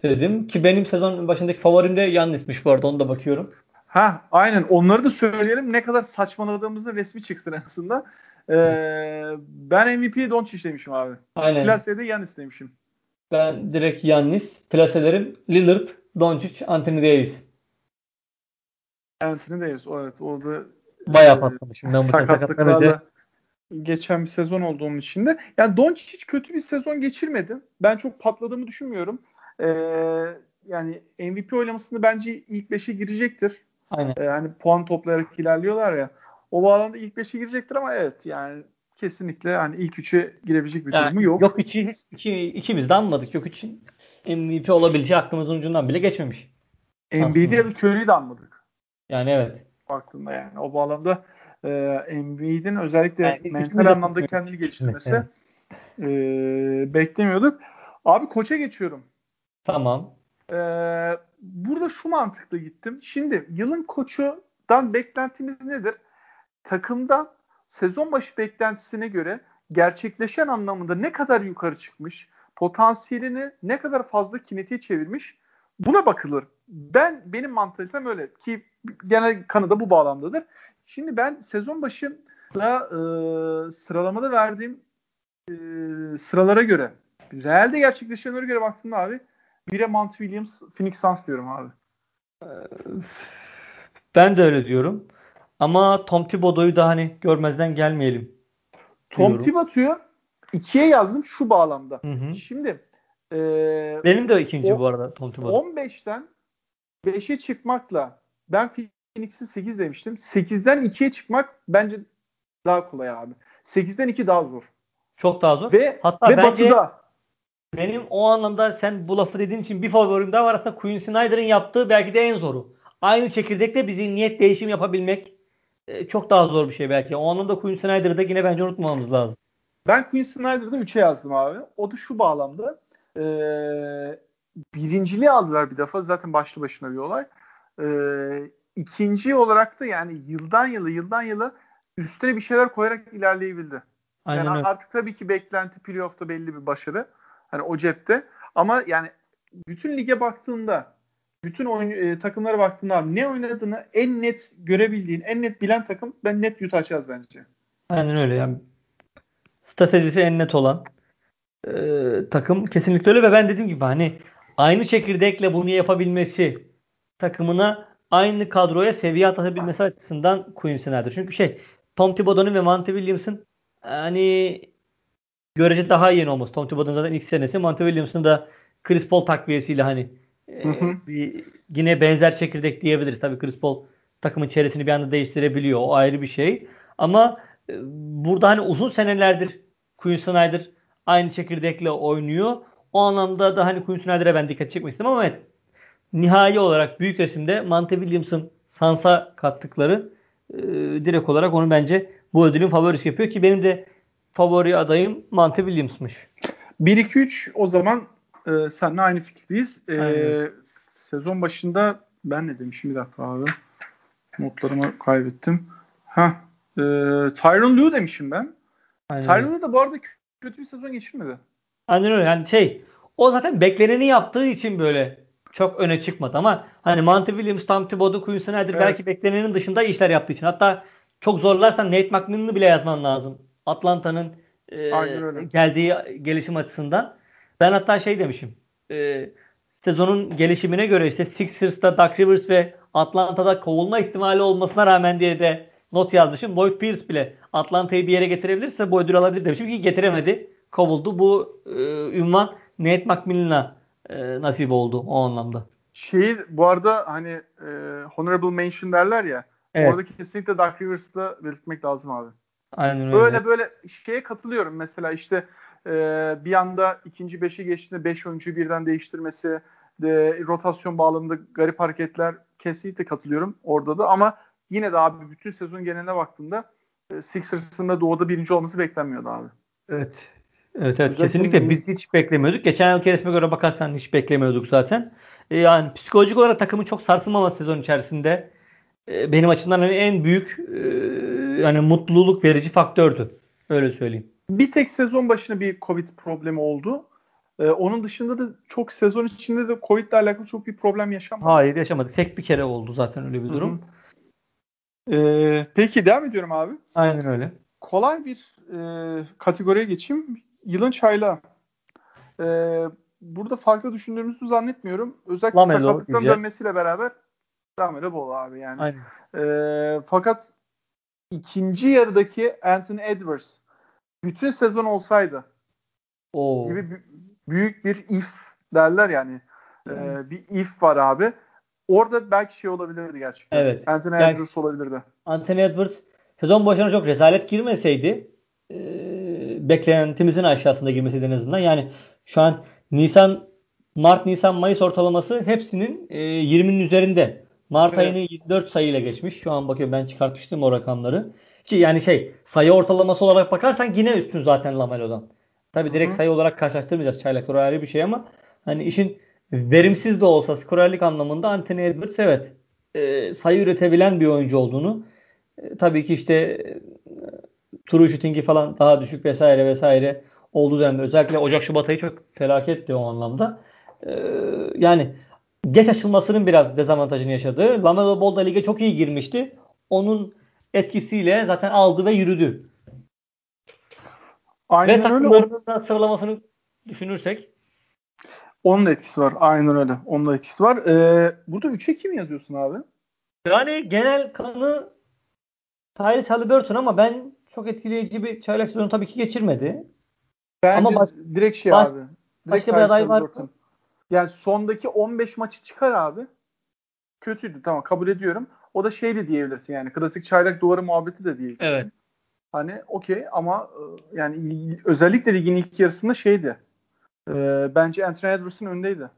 Speaker 4: dedim ki benim sezon başındaki favorim de Yannis'miş bu arada onu da bakıyorum.
Speaker 1: Ha aynen onları da söyleyelim. Ne kadar saçmaladığımızın resmi çıksın aslında. Ee, ben MVP Doncic demişim abi.
Speaker 4: Aynen.
Speaker 1: Plase'de Yanis demişim.
Speaker 4: Ben direkt Yannis, plaselerim Lillard, Doncic, Anthony Davis.
Speaker 1: Anthony Davis. O evet orada
Speaker 4: Bayağı
Speaker 1: e,
Speaker 4: patlamışım ben bu
Speaker 1: sakatlıklarla geçen bir sezon olduğum için de. Yani Doncic hiç kötü bir sezon geçirmedi. Ben çok patladığımı düşünmüyorum. Ee, yani MVP oylamasında bence ilk 5'e girecektir.
Speaker 4: Aynen.
Speaker 1: Hani puan toplayarak ilerliyorlar ya. O bağlamda ilk 5'e girecektir ama evet yani kesinlikle hani ilk 3'e girebilecek bir
Speaker 4: Yani
Speaker 1: durumu yok.
Speaker 4: Yok içi hiç iki, ikimiz de anmadık. Yok için MVP olabileceği aklımızın ucundan bile geçmemiş.
Speaker 1: Embiid'i ya da Curry'i de anmadık.
Speaker 4: Yani evet.
Speaker 1: baktığında yani. O bağlamda e, Embiid'in özellikle
Speaker 4: Yani
Speaker 1: mental
Speaker 4: de
Speaker 1: anlamda
Speaker 4: tutmuyoruz.
Speaker 1: kendini geliştirmesi
Speaker 4: Evet.
Speaker 1: e, beklemiyorduk. Abi koça geçiyorum.
Speaker 4: Tamam.
Speaker 1: Ee, burada şu mantıklı gittim. Şimdi yılın koçudan beklentimiz nedir? Takımdan sezon başı beklentisine göre gerçekleşen anlamında ne kadar yukarı çıkmış, potansiyelini ne kadar fazla kinetiğe çevirmiş buna bakılır. Ben benim mantalitem öyle ki genel kanı da bu bağlamdadır. Şimdi ben sezon başında e, sıralamada verdiğim e, sıralara göre realde gerçekleşenlere göre baktığımda abi Bire Mount Williams, Phoenix Suns diyorum abi.
Speaker 4: Ben de öyle diyorum. Ama Tom Thibodeau'yu da hani görmezden gelmeyelim.
Speaker 1: Tom
Speaker 4: diyorum.
Speaker 1: Thibodeau'yu ikiye yazdım şu bağlamda.
Speaker 4: Hı hı.
Speaker 1: Şimdi e,
Speaker 4: Benim de ikinci
Speaker 1: O-
Speaker 4: bu arada Tom Thibodeau.
Speaker 1: 15'ten 5'e çıkmakla ben Phoenix'i 8 demiştim. 8'den 2'ye çıkmak bence daha kolay abi. 8'den 2 daha zor.
Speaker 4: Çok daha zor.
Speaker 1: Ve
Speaker 4: Hatta
Speaker 1: ve
Speaker 4: bence
Speaker 1: Batı'da
Speaker 4: benim o anlamda sen bu lafı dediğin için bir favorim daha var. Aslında Quinn Snyder'ın yaptığı belki de en zoru. Aynı çekirdekte bizim niyet değişim yapabilmek e, çok daha zor bir şey belki. O anlamda Quinn Snyder'ı da yine bence unutmamamız lazım.
Speaker 1: Ben Quinn Snyder'da 3'e yazdım abi. O da şu bağlamda. E, birinciliği aldılar bir defa. Zaten başlı başına bir olay. E, ikinci olarak da yani yıldan yıla yıldan yıla üstüne bir şeyler koyarak ilerleyebildi.
Speaker 4: Aynen
Speaker 1: yani
Speaker 4: öyle.
Speaker 1: artık tabii ki beklenti playoff'ta belli bir başarı. Hani o cepte. Ama yani bütün lige baktığında bütün oyun, e, takımlara baktığında abi ne oynadığını en net görebildiğin, en net bilen takım ben net Utah açacağız bence.
Speaker 4: Aynen öyle. Yani stratejisi en net olan e, takım kesinlikle öyle ve ben dediğim gibi hani aynı çekirdekle bunu yapabilmesi takımına aynı kadroya seviye atabilmesi açısından Quinn Snyder. Çünkü şey Tom Thibodeau'nun ve Monty Williams'ın hani görece daha yeni olması. Tom Thibodeau'nun zaten ilk senesi. Monty Williams'ın da Chris Paul takviyesiyle hani e, bir, yine benzer çekirdek diyebiliriz. Tabii Chris Paul takımın çevresini bir anda değiştirebiliyor. O ayrı bir şey. Ama e, burada hani uzun senelerdir Quinn Snyder aynı çekirdekle oynuyor. O anlamda da hani Quinn Snyder'e ben dikkat çekmek istedim ama evet nihai olarak büyük resimde Monty Williams'ın Sans'a kattıkları e, direkt olarak onu bence bu ödülün favorisi yapıyor ki benim de favori adayım Monty Williams'mış.
Speaker 1: 1-2-3 o zaman e, seninle aynı fikirdeyiz. E,
Speaker 4: Aynen.
Speaker 1: sezon başında ben ne demişim bir dakika abi. Notlarımı kaybettim. Ha, e, Tyron Lue demişim ben.
Speaker 4: Aynen.
Speaker 1: Tyron Lue da bu arada kötü bir sezon geçirmedi.
Speaker 4: Aynen öyle. Yani şey o zaten bekleneni yaptığı için böyle çok öne çıkmadı ama hani Monty Williams, Tom Thibodeau, Quinn Snyder
Speaker 1: Evet.
Speaker 4: belki beklenenin dışında işler yaptığı için. Hatta çok zorlarsan Nate McMillan'ı bile yazman lazım. Atlanta'nın e, geldiği gelişim açısından. Ben hatta şey demişim. E, sezonun gelişimine göre işte Sixers'ta Doug Rivers ve Atlanta'da kovulma ihtimali olmasına rağmen diye de not yazmışım. Lloyd Pierce bile Atlanta'yı bir yere getirebilirse bu ödülü alabilir demişim ki getiremedi. Kovuldu. Bu e, ünvan Nate McMillan'a e, nasip oldu o anlamda.
Speaker 1: Şeyi bu arada hani e, honorable mention derler ya.
Speaker 4: Evet.
Speaker 1: Orada kesinlikle Doug Rivers'ı belirtmek lazım abi.
Speaker 4: Aynen öyle.
Speaker 1: Böyle böyle şeye katılıyorum. Mesela işte e, bir anda ikinci beşe geçtiğinde beş oyuncuyu birden değiştirmesi, de, rotasyon bağlamında garip hareketler kesinlikle katılıyorum orada da. Ama yine de abi bütün sezon geneline baktığında e, Sixers'ın da doğuda birinci olması beklenmiyordu abi.
Speaker 4: Evet. Evet evet
Speaker 1: Özellikle
Speaker 4: kesinlikle biz hiç beklemiyorduk. Geçen yılki resme göre bakarsan hiç beklemiyorduk zaten. E, yani psikolojik olarak takımın çok sarsılmaması sezon içerisinde e, benim açımdan hani en büyük yani mutluluk verici faktördü. Öyle söyleyeyim.
Speaker 1: Bir tek sezon başına bir Covid problemi oldu. E, onun dışında da çok sezon içinde de Covid ile alakalı çok bir problem yaşanmadı.
Speaker 4: Hayır yaşamadık. Tek bir kere oldu zaten öyle bir durum.
Speaker 1: hı. E, peki devam ediyorum abi.
Speaker 4: Aynen öyle.
Speaker 1: kolay bir e, kategoriye geçeyim. Yılın çaylağı. E, burada farklı düşündüğümüzü zannetmiyorum. Özellikle
Speaker 4: Lamelo
Speaker 1: sakatlıktan dönmesiyle beraber Lamelo bol abi yani.
Speaker 4: Aynen.
Speaker 1: E, fakat ikinci yarıdaki Anthony Edwards bütün sezon olsaydı
Speaker 4: Oo.
Speaker 1: gibi bü- büyük bir if derler yani. E, bir if var abi. Orada belki şey olabilirdi gerçekten.
Speaker 4: Evet.
Speaker 1: Anthony
Speaker 4: Belki-
Speaker 1: Edwards olabilirdi.
Speaker 4: Anthony Edwards sezon başına çok rezalet girmeseydi e, beklentimizin aşağısında girmeseydi en azından. Yani şu an Nisan Mart, Nisan, Mayıs ortalaması hepsinin e, 20'nin üzerinde. Mart
Speaker 1: Evet.
Speaker 4: ayını 24 sayıyla geçmiş. Şu an bakıyorum ben çıkartmıştım o rakamları. Ki yani şey sayı ortalaması olarak bakarsan yine üstün zaten Lamelo'dan. Tabi direkt
Speaker 1: Hı hı.
Speaker 4: sayı olarak karşılaştırmayacağız çaylaklar ayrı bir şey ama hani işin verimsiz de olsa skorerlik anlamında Anthony Edwards evet e, sayı üretebilen bir oyuncu olduğunu e, tabii ki işte e, true shooting'i falan daha düşük vesaire vesaire olduğu dönemde özellikle Ocak Şubat ayı çok felaketti o anlamda. E, yani geç açılmasının biraz dezavantajını yaşadı. Lamelo Ball da lige çok iyi girmişti. Onun etkisiyle zaten aldı ve yürüdü.
Speaker 1: Aynen
Speaker 4: ve takımlarının da sıralamasını düşünürsek
Speaker 1: Onun da etkisi var. Aynen öyle. Onun da etkisi var. Ee, burada 3'e kim yazıyorsun abi?
Speaker 4: yani genel kanı Tyrese Halliburton ama ben çok etkileyici bir çaylak sezonu tabii ki geçirmedi.
Speaker 1: Bence
Speaker 4: Ama baş-
Speaker 1: direkt şey
Speaker 4: baş-
Speaker 1: abi. Direkt
Speaker 4: başka bir aday var mı?
Speaker 1: Yani sondaki 15 maçı çıkar abi. Kötüydü tamam kabul ediyorum. O da şey de diyebilirsin yani. Klasik çaylak duvarı muhabbeti de diyebilirsin.
Speaker 4: Evet.
Speaker 1: Hani okey ama e, yani özellikle ligin ilk yarısında şeydi. E, bence Anthony Edwards'ın öndeydi.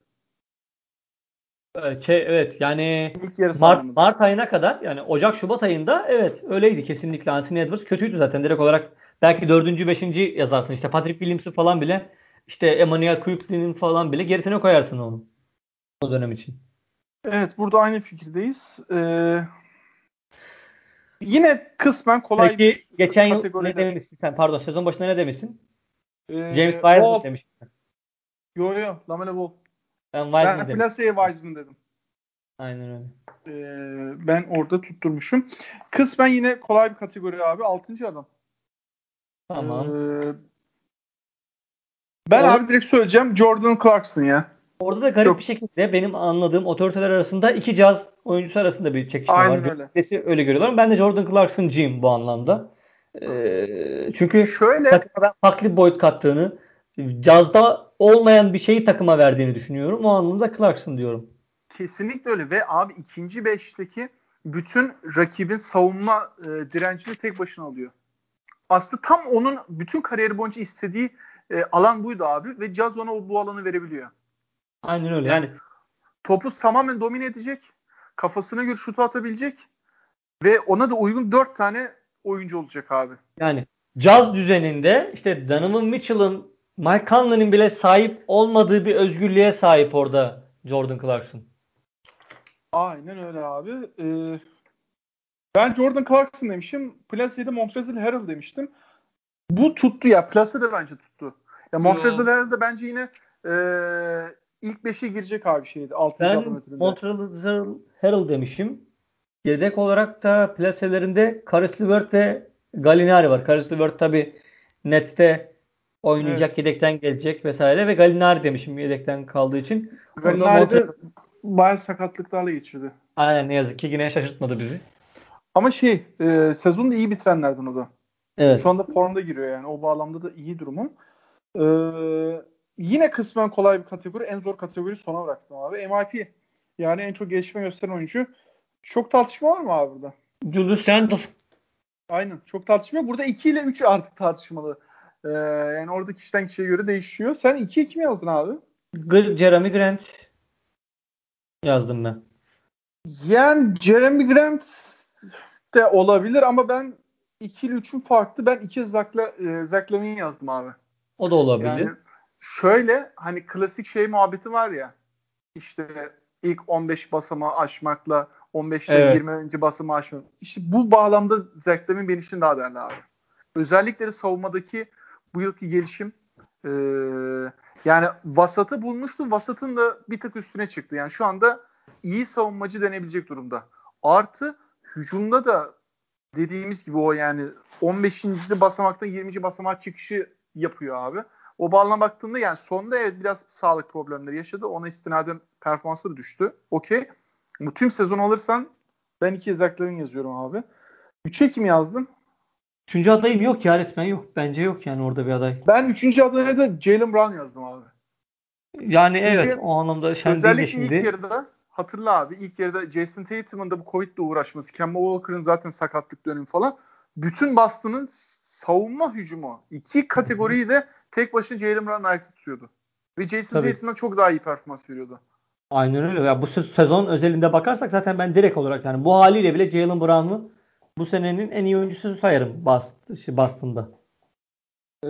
Speaker 4: Evet, şey, evet yani
Speaker 1: İlk yarısı
Speaker 4: Mart,
Speaker 1: anlamında.
Speaker 4: Mart ayına kadar yani Ocak Şubat ayında evet öyleydi kesinlikle Anthony Edwards kötüydü zaten direkt olarak belki dördüncü beşinci yazarsın işte Patrick Williams'ı falan bile işte Emmanuel Quickly'nin falan bile gerisine koyarsın onu o dönem için.
Speaker 1: Evet burada aynı fikirdeyiz. E, yine kısmen kolay
Speaker 4: Peki geçen yıl
Speaker 1: kategoride.
Speaker 4: ne demişsin sen pardon sezon başında ne demişsin?
Speaker 1: e,
Speaker 4: James Wiseman demiştin.
Speaker 1: Yo yo Lamelo Ball.
Speaker 4: Ben Wiseman
Speaker 1: Ben
Speaker 4: demiştim.
Speaker 1: Place'ye Wiseman dedim.
Speaker 4: Aynen öyle.
Speaker 1: Ee, ben orada tutturmuşum. Kısmen yine kolay bir kategori abi. Altıncı adam.
Speaker 4: Tamam.
Speaker 1: Ee, ben
Speaker 4: Or-
Speaker 1: abi direkt söyleyeceğim. Jordan Clarkson ya.
Speaker 4: Orada da garip
Speaker 1: Yok.
Speaker 4: bir şekilde benim anladığım otoriteler arasında iki caz oyuncusu arasında bir çekişme
Speaker 1: Aynen
Speaker 4: var.
Speaker 1: öyle.
Speaker 4: Birisi öyle görüyorlar. Ben de Jordan Clarkson'cıyım bu anlamda. Ee, çünkü
Speaker 1: Şöyle
Speaker 4: takıma farklı bir boyut kattığını, cazda olmayan bir şeyi takıma verdiğini düşünüyorum. O anlamda Clarkson diyorum.
Speaker 1: kesinlikle öyle ve abi ikinci beşteki bütün rakibin savunma e, direncini tek başına alıyor. Aslında tam onun bütün kariyeri boyunca istediği e, alan buydu abi ve Jazz ona bu alanı verebiliyor.
Speaker 4: Aynen öyle. Yani
Speaker 1: topu tamamen domine edecek. Kafasına göre şutu atabilecek. Ve ona da uygun dört tane oyuncu olacak abi.
Speaker 4: yani caz düzeninde işte Donovan Mitchell'ın Mike Conley'nin bile sahip olmadığı bir özgürlüğe sahip orada Jordan Clarkson.
Speaker 1: Aynen öyle abi. Ee, ben Jordan Clarkson demişim. Place'de Montrezl Harrell demiştim. Bu tuttu ya. Place de bence tuttu. Ya Montrezl. Harrell de bence yine ee, ilk beşe girecek abi şeydi. Altıncı adam
Speaker 4: Ben
Speaker 1: ötüründe.
Speaker 4: Montreal Herald demişim. Yedek olarak da plaselerinde Caris LeVert ve Gallinari var. Caris LeVert tabi Nets'te oynayacak,
Speaker 1: Evet.
Speaker 4: yedekten gelecek vesaire ve Gallinari demişim yedekten kaldığı için. Orada
Speaker 1: Gallinari de bayağı sakatlıklarla geçirdi.
Speaker 4: Aynen ne yazık ki yine şaşırtmadı bizi.
Speaker 1: Ama şey e, sezonu da iyi bitirenlerden o da.
Speaker 4: Evet.
Speaker 1: Şu anda formda giriyor yani. O bağlamda da iyi durumu. Ee, yine kısmen kolay bir kategori. En zor kategori sona bıraktım abi. MIP. Yani en çok gelişme gösteren oyuncu. Çok tartışma var mı abi burada?
Speaker 4: Julius Randle.
Speaker 1: Aynen. Çok tartışma. Burada 2 ile 3 artık tartışmalı. Ee, yani orada kişiden kişiye göre değişiyor. Sen 2'ye kimi yazdın abi?
Speaker 4: G- Jeremy Grant yazdım ben.
Speaker 1: Yani Jeremy Grant de olabilir ama ben 2 ile 3'ün farklı. Ben 2 Zach, e, yazdım abi.
Speaker 4: O da olabilir.
Speaker 1: Yani şöyle hani klasik şey muhabbeti var ya işte ilk 15 basamağı aşmakla 15 ile
Speaker 4: Evet.
Speaker 1: 20. basamağı aşmak. İşte bu bağlamda Zach Lavine benim için daha değerli abi. Özellikle de savunmadaki bu yılki gelişim ee, yani vasatı bulmuştu. Vasatın da bir tık üstüne çıktı. Yani şu anda iyi savunmacı denebilecek durumda. Artı hücumda da dediğimiz gibi o yani 15. basamaktan 20. basamağa çıkışı yapıyor abi. O bağlamda baktığında yani sonunda evet biraz sağlık problemleri yaşadı. Ona istinaden performansları düştü. Okey. Bu tüm sezon alırsan ben iki Zach'ların yazıyorum abi. 3'e kim yazdım?
Speaker 4: Üçüncü adayım yok ya resmen yok. Bence yok yani orada bir aday.
Speaker 1: Ben 3. adaya da Jalen Brown yazdım abi.
Speaker 4: Yani
Speaker 1: Çünkü
Speaker 4: evet o anlamda şen değil de
Speaker 1: Özellikle
Speaker 4: şimdi.
Speaker 1: ilk yarıda hatırla abi ilk yarıda Jason Tatum'un da bu Covid'le uğraşması, Kemba Walker'ın zaten sakatlık dönemi falan. Bütün Boston'ın savunma hücumu iki kategoriyi de tek başına Jalen Brown ayakta tutuyordu. Ve Jason
Speaker 4: Tabii.
Speaker 1: Tatum'dan çok daha iyi performans veriyordu.
Speaker 4: Aynen öyle. Ya bu sezon özelinde bakarsak zaten ben direkt olarak yani bu haliyle bile Jalen Brown'u bu senenin en iyi oyuncusu sayarım Boston'da.
Speaker 1: Ee,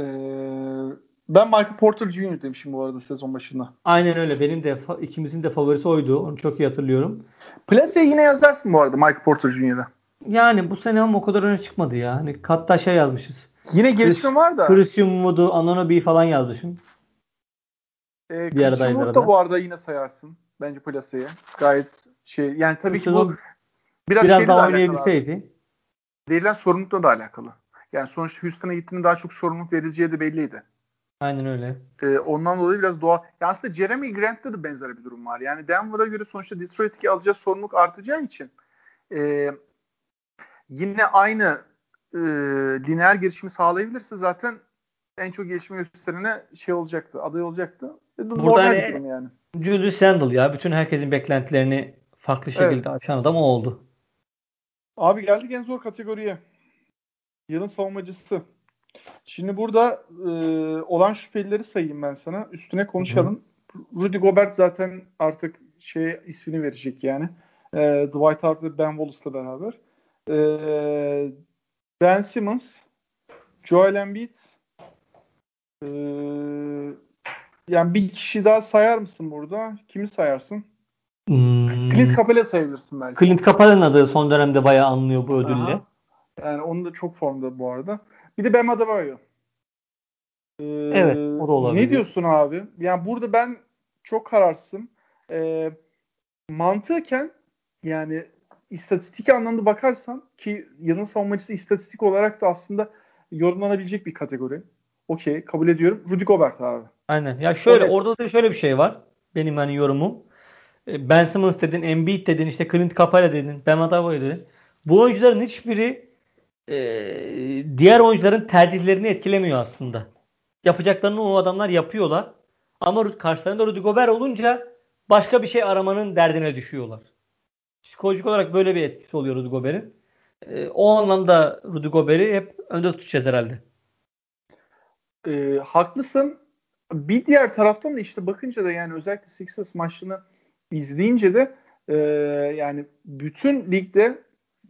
Speaker 1: ben Michael Porter Jr. demişim bu arada sezon başında.
Speaker 4: Aynen öyle. Benim de ikimizin de favorisi oydu. Onu çok iyi hatırlıyorum.
Speaker 1: Plase'ye yine yazarsın bu arada Michael Porter Jr.'a.
Speaker 4: Yani bu sene ama o kadar öne çıkmadı ya. Hani katta şey yazmışız.
Speaker 1: Yine gelişme var da.
Speaker 4: Christian Wood'u, Ananobi falan yazmışım.
Speaker 1: Ee, Diğer Christian Wood da bu arada yine sayarsın. Bence Plase'ye. Gayet şey yani tabii Christian ki bu
Speaker 4: biraz, biraz daha oynayabilseydi.
Speaker 1: Verilen sorumlulukla da alakalı. Yani sonuçta Houston'a gittiğinde daha çok sorumluluk verileceği de belliydi.
Speaker 4: Aynen öyle.
Speaker 1: Ee, ondan dolayı biraz doğal. Ya aslında Jeremy Grant'ta da benzer bir durum var. Yani Denver'a göre sonuçta Detroit'teki alacağı sorumluluk artacağı için e, yine aynı e, lineer gelişimi sağlayabilirse zaten en çok gelişimi gösterene şey olacaktı, aday olacaktı.
Speaker 4: E, Burada hani, yani. Julius Randle ya. Bütün herkesin beklentilerini farklı şekilde evet. aşan adam o oldu.
Speaker 1: Abi geldik en zor kategoriye. Yılın savunmacısı. Şimdi burada e, olan şüphelileri sayayım ben sana. Üstüne konuşalım. Hı. Rudy Gobert zaten artık şey ismini verecek yani. E, Dwight Howard ve Ben Wallace'la beraber. E, ben Simmons, Joel Embiid, e, yani bir kişi daha sayar mısın burada? Kimi sayarsın? Hmm. Clint Capela sayabilirsin belki.
Speaker 4: Clint Capela'nın adı son dönemde bayağı anlıyor bu ödülle. Aha.
Speaker 1: Yani onun da çok formda bu arada. Bir de Bam Adebayo.
Speaker 4: Ee, evet o da olabilir.
Speaker 1: Ne diyorsun abi? Yani burada ben çok kararsızım. Ee, mantıken yani istatistik anlamda bakarsan ki yanın savunmacısı istatistik olarak da aslında yorumlanabilecek bir kategori. Okey kabul ediyorum. Rudy Gobert abi.
Speaker 4: Aynen. Ya şöyle evet. orada da şöyle bir şey var. Benim hani yorumum. Ee, ben Simmons dedin, Embiid dedin, işte Clint Capela dedin, Bam Adebayo dedin. Bu oyuncuların hiçbiri e, diğer oyuncuların tercihlerini etkilemiyor aslında. Yapacaklarını o adamlar yapıyorlar. Ama karşılarında Rudy Gobert olunca başka bir şey aramanın derdine düşüyorlar. Psikolojik olarak böyle bir etkisi oluyor Rudy Gobert'in. E, o anlamda Rudy Gobert'i hep önde tutacağız herhalde.
Speaker 1: E, haklısın. Bir diğer taraftan da işte bakınca da yani özellikle Sixers maçını izleyince de e, yani bütün ligde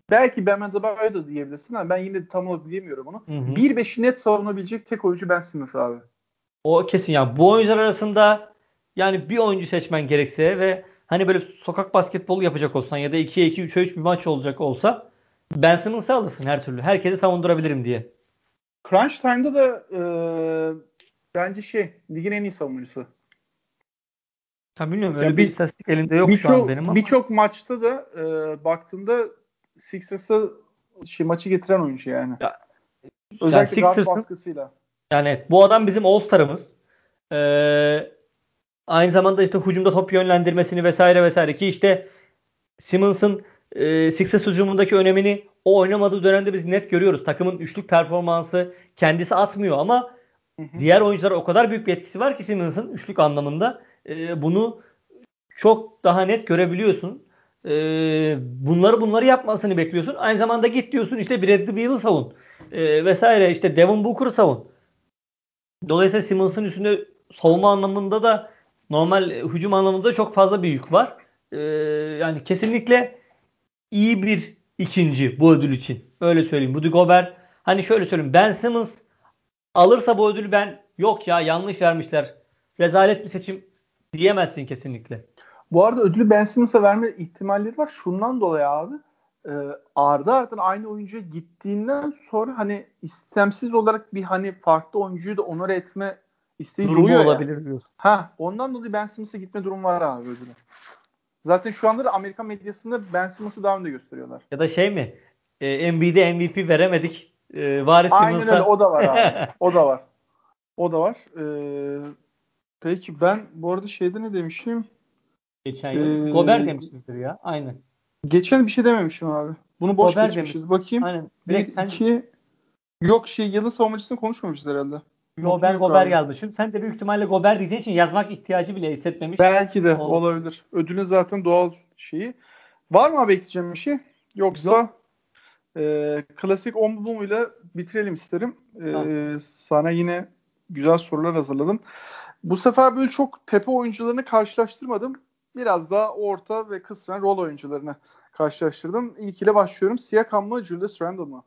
Speaker 1: belki Ben Adebayo da diyebilirsin ama ben yine de tam olarak diyemiyorum onu. 1-5'i net savunabilecek tek oyuncu Ben Simmons abi.
Speaker 4: O kesin ya. Bu oyuncular arasında yani bir oyuncu seçmen gerekse ve hani böyle sokak basketbolu yapacak olsan ya da 2'ye 2, 3'e 3 bir maç olacak olsa Ben Simmons'ı alırsın her türlü. Herkesi savundurabilirim diye.
Speaker 1: Crunch Time'da da e, bence şey ligin en iyi savunucusu.
Speaker 4: Ha bilmiyorum öyle yani bir, bir istatistik elimde yok şu an benim ama.
Speaker 1: Birçok maçta da e, baktığında Sixers'a şey, maçı getiren oyuncu yani. Ya, Özellikle yani guard baskısıyla.
Speaker 4: Yani bu adam bizim All-Star'ımız. Ee, aynı zamanda işte hücumda top yönlendirmesini vesaire vesaire ki işte Simmons'ın e, Sixers hücumundaki önemini o oynamadığı dönemde biz net görüyoruz. Takımın üçlük performansı kendisi atmıyor ama diğer oyunculara o kadar büyük bir etkisi var ki Simmons'ın üçlük anlamında. E, bunu çok daha net görebiliyorsun. E, bunları bunları yapmasını bekliyorsun. Aynı zamanda git diyorsun işte Bradley Beal'ı savun. E, vesaire işte Devin Booker'ı savun. Dolayısıyla Simmons'ın üstünde savunma anlamında da normal hücum anlamında çok fazla bir yük var. E, yani kesinlikle iyi bir ikinci bu ödül için. Öyle söyleyeyim. Rudy Gobert hani şöyle söyleyeyim. Ben Simmons alırsa bu ödülü ben yok ya yanlış vermişler. Rezalet bir seçim diyemezsin kesinlikle.
Speaker 1: Bu arada ödülü Ben Simmons'a verme ihtimalleri var. Şundan dolayı abi e, ardı ardına aynı oyuncuya gittiğinden sonra hani istemsiz olarak bir hani farklı oyuncuyu da onur etme isteği
Speaker 4: Durumu olabilir yani. diyorsun.
Speaker 1: Ha, ondan dolayı Ben Simmons'a gitme durum var abi ödülü. Zaten şu anda da Amerikan medyasında Ben Simmons'ı daha önde gösteriyorlar.
Speaker 4: Ya da şey mi? E, NBA'de MVP veremedik. E, Varis Aynen
Speaker 1: öyle o da var abi. o da var. O da var. Ee, peki ben bu arada şeyde ne demişim?
Speaker 4: Geçen yıl. Ee, Gober demişizdir ya. Aynen.
Speaker 1: Geçen bir şey dememişim abi. Bunu boş Gober geçmişiz. Demiş. Bakayım. Aynen. Bir, sen... iki... Yok şey yılın savunmacısını konuşmamışız herhalde.
Speaker 4: Yo ben Gober abi. yazmışım. Sen de büyük ihtimalle Gober diyeceğin için yazmak ihtiyacı bile hissetmemiş.
Speaker 1: Belki de Olur. olabilir. Ödülün zaten doğal şeyi. Var mı abi ekleyeceğim bir şey? Yoksa e, klasik ombumuyla bitirelim isterim. E, sana yine güzel sorular hazırladım. Bu sefer böyle çok tepe oyuncularını karşılaştırmadım. Biraz daha orta ve kısmen rol oyuncularını karşılaştırdım. İlk ile başlıyorum. Siakam mı Julius Randle mı?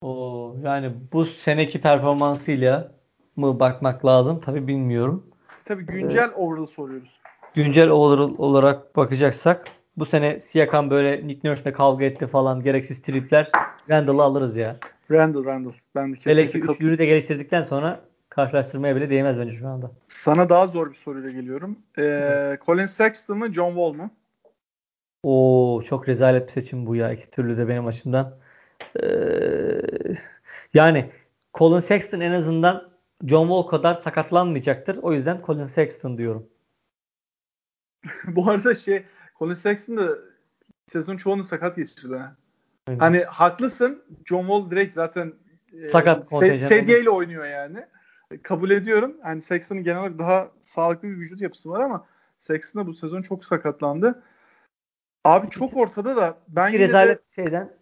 Speaker 4: O yani bu seneki performansıyla mı bakmak lazım? Tabii bilmiyorum.
Speaker 1: Tabii güncel overall soruyoruz.
Speaker 4: Güncel overall olarak bakacaksak bu sene Siakam böyle Nick Nurse'le kavga etti falan gereksiz tripler. Randall'ı alırız ya.
Speaker 1: Randall Randall. Ben de
Speaker 4: Hele
Speaker 1: kesinlikle
Speaker 4: ki
Speaker 1: katılıyorum.
Speaker 4: üçlüyü de geliştirdikten sonra karşılaştırmaya bile değmez bence şu anda.
Speaker 1: Sana daha zor bir soruyla geliyorum. Ee, Colin Sexton mı John Wall mu?
Speaker 4: Oo çok rezalet bir seçim bu ya iki türlü de benim açımdan. Ee, yani Colin Sexton en azından John Wall kadar sakatlanmayacaktır. O yüzden Colin Sexton diyorum.
Speaker 1: Bu arada şey Colin Sexton da sezon çoğunu sakat geçirdi. ha.
Speaker 4: Aynen.
Speaker 1: Hani haklısın. John Wall direkt zaten e,
Speaker 4: Sakat
Speaker 1: se-
Speaker 4: kontenjan
Speaker 1: sedyeyle oynuyor yani. E, Kabul ediyorum. Hani Sexton'ın genel olarak daha sağlıklı bir vücut yapısı var ama Sexton da bu sezon çok sakatlandı. Abi çok ortada da ben yine de
Speaker 4: şeyden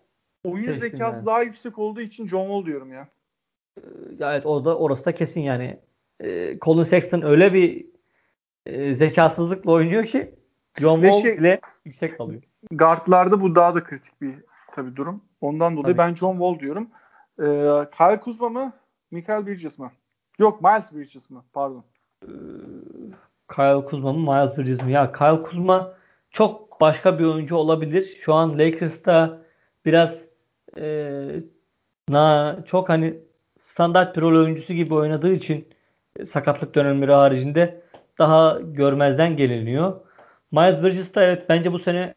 Speaker 1: oyun zekası
Speaker 4: yani.
Speaker 1: daha yüksek olduğu için John Wall diyorum ya.
Speaker 4: ya evet orada orası da kesin yani. Ee, Colin Sexton öyle bir e, zekasızlıkla oynuyor ki John
Speaker 1: Ve
Speaker 4: Wall
Speaker 1: şey-
Speaker 4: bile yüksek kalıyor.
Speaker 1: Guardlarda bu daha da kritik bir tabii durum. Ondan dolayı
Speaker 4: Tabii.
Speaker 1: ben John Wall diyorum. Ee, Kyle Kuzma mı? Michael Bridges mi? Yok Miles Bridges mi? Pardon.
Speaker 4: Kyle Kuzma mı Miles Bridges mi? Ya Kyle Kuzma çok başka bir oyuncu olabilir. Şu an Lakers'ta biraz e, na çok hani standart bir rol oyuncusu gibi oynadığı için e, sakatlık dönemleri haricinde daha görmezden geliniyor. Miles Bridges de evet bence bu sene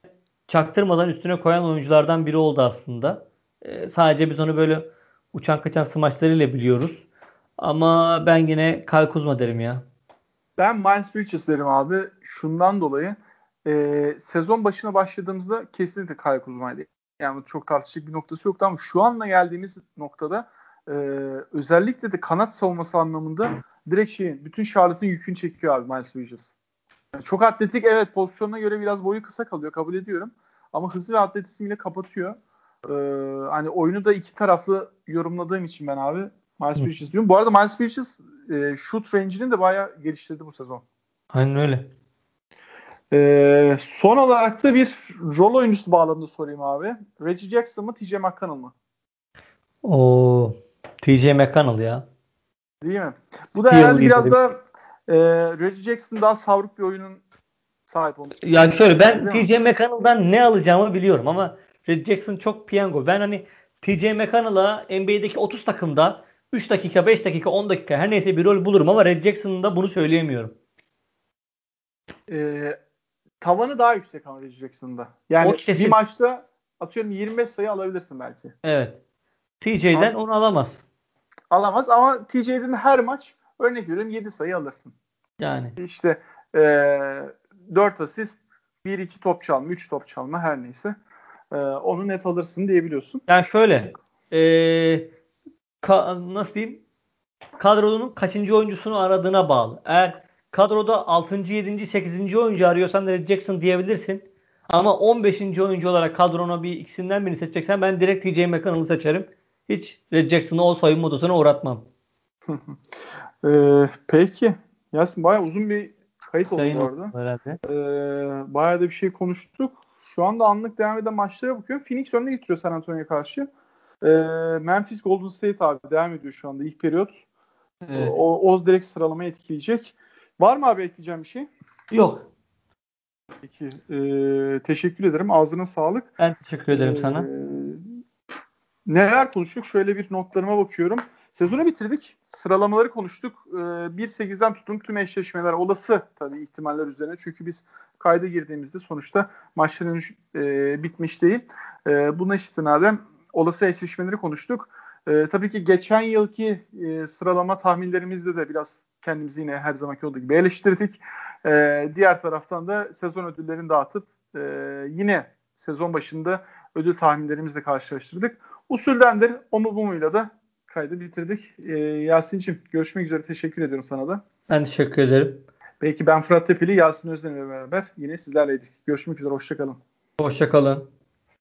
Speaker 4: çaktırmadan üstüne koyan oyunculardan biri oldu aslında. E, sadece biz onu böyle uçan kaçan smaçlarıyla biliyoruz. Ama ben yine Kyle Kuzma derim ya.
Speaker 1: Ben Miles Bridges derim abi. Şundan dolayı e, sezon başına başladığımızda kesinlikle Kyle Kuzma'ydı. Yani çok tartışacak bir noktası yoktu ama şu anla geldiğimiz noktada e, özellikle de kanat savunması anlamında direkt şeyin bütün Charlotte'ın yükünü çekiyor abi Miles Bridges. Yani çok atletik evet pozisyonuna göre biraz boyu kısa kalıyor kabul ediyorum. Ama hızlı ve atletizmiyle kapatıyor. E, hani oyunu da iki taraflı yorumladığım için ben abi Miles. Bridges diyorum. Bu arada Miles Bridges e, shoot range'ini de bayağı geliştirdi bu sezon.
Speaker 4: Aynen öyle.
Speaker 1: Ee, son olarak da bir rol oyuncusu bağlamında sorayım abi. Reggie Jackson mı TJ McConnell mı?
Speaker 4: O TJ McConnell ya.
Speaker 1: Değil mi? Bu da
Speaker 4: Steal
Speaker 1: herhalde biraz da e, Reggie Jackson daha savruk bir oyunun sahip olmuş.
Speaker 4: Ya şöyle ben? TJ McConnell'dan ne alacağımı biliyorum ama Red Jackson çok piyango. Ben hani TJ McConnell'a NBA'deki 30 takımda 3 dakika, 5 dakika, 10 dakika her neyse bir rol bulurum ama Red Jackson'ın da bunu söyleyemiyorum.
Speaker 1: Ee, tavanı daha yüksek ama Reggie Jackson'da. Yani bir maçta atıyorum 25 sayı alabilirsin belki.
Speaker 4: Evet. TJ'den onu alamaz.
Speaker 1: Alamaz ama TJ'den her maç örnek veriyorum 7 sayı alırsın.
Speaker 4: Yani.
Speaker 1: İşte e, 4 asist, 1-2 top çalma, 3 top çalma her neyse. E, onu net alırsın diyebiliyorsun.
Speaker 4: Yani şöyle eee, ka- nasıl diyeyim kadronun kaçıncı oyuncusunu aradığına bağlı. Eğer kadroda 6. 7. 8. oyuncu arıyorsan Red Jackson diyebilirsin. Ama 15. oyuncu olarak kadrona bir ikisinden birini seçeceksen ben direkt TJ McConnell'ı seçerim. Hiç Red Jackson'ı o soyunma odasına uğratmam.
Speaker 1: E, peki. Yasin bayağı uzun bir kayıt oldu
Speaker 4: Yayın
Speaker 1: bu arada.
Speaker 4: oldu herhalde.
Speaker 1: E, bayağı da bir şey konuştuk. Şu anda anlık devam eden maçlara bakıyorum. Phoenix önüne getiriyor San Antonio'ya karşı. E, Memphis Golden State abi devam ediyor şu anda ilk periyot.
Speaker 4: Evet.
Speaker 1: O, o direkt sıralamayı etkileyecek. Var mı abi ekleyeceğim bir şey?
Speaker 4: Yok.
Speaker 1: Peki. E, teşekkür ederim. Ağzına sağlık.
Speaker 4: Ben teşekkür ederim
Speaker 1: Ee,
Speaker 4: sana.
Speaker 1: Neler konuştuk? Şöyle bir notlarıma bakıyorum. Sezonu bitirdik. Sıralamaları konuştuk. Ee, 1-8'den tutun tüm eşleşmeler olası tabii ihtimaller üzerine. Çünkü biz kayda girdiğimizde sonuçta maçlar henüz e, bitmiş değil. E, buna istinaden olası eşleşmeleri konuştuk. E, tabii ki geçen yılki e, sıralama tahminlerimizde de biraz kendimizi yine her zamanki olduğu gibi eleştirdik. E, diğer taraftan da sezon ödüllerini dağıtıp e, yine sezon başında ödül tahminlerimizle karşılaştırdık. Usuldendir. O mu bu muyla da kaydı bitirdik. Ee, Yasin'cim görüşmek üzere. Teşekkür ediyorum sana da.
Speaker 4: Ben teşekkür ederim.
Speaker 1: Belki ben Fırat Tepeli, Yasin Özden'le beraber yine sizlerleydik. Görüşmek üzere. Hoşçakalın.
Speaker 4: Hoşçakalın.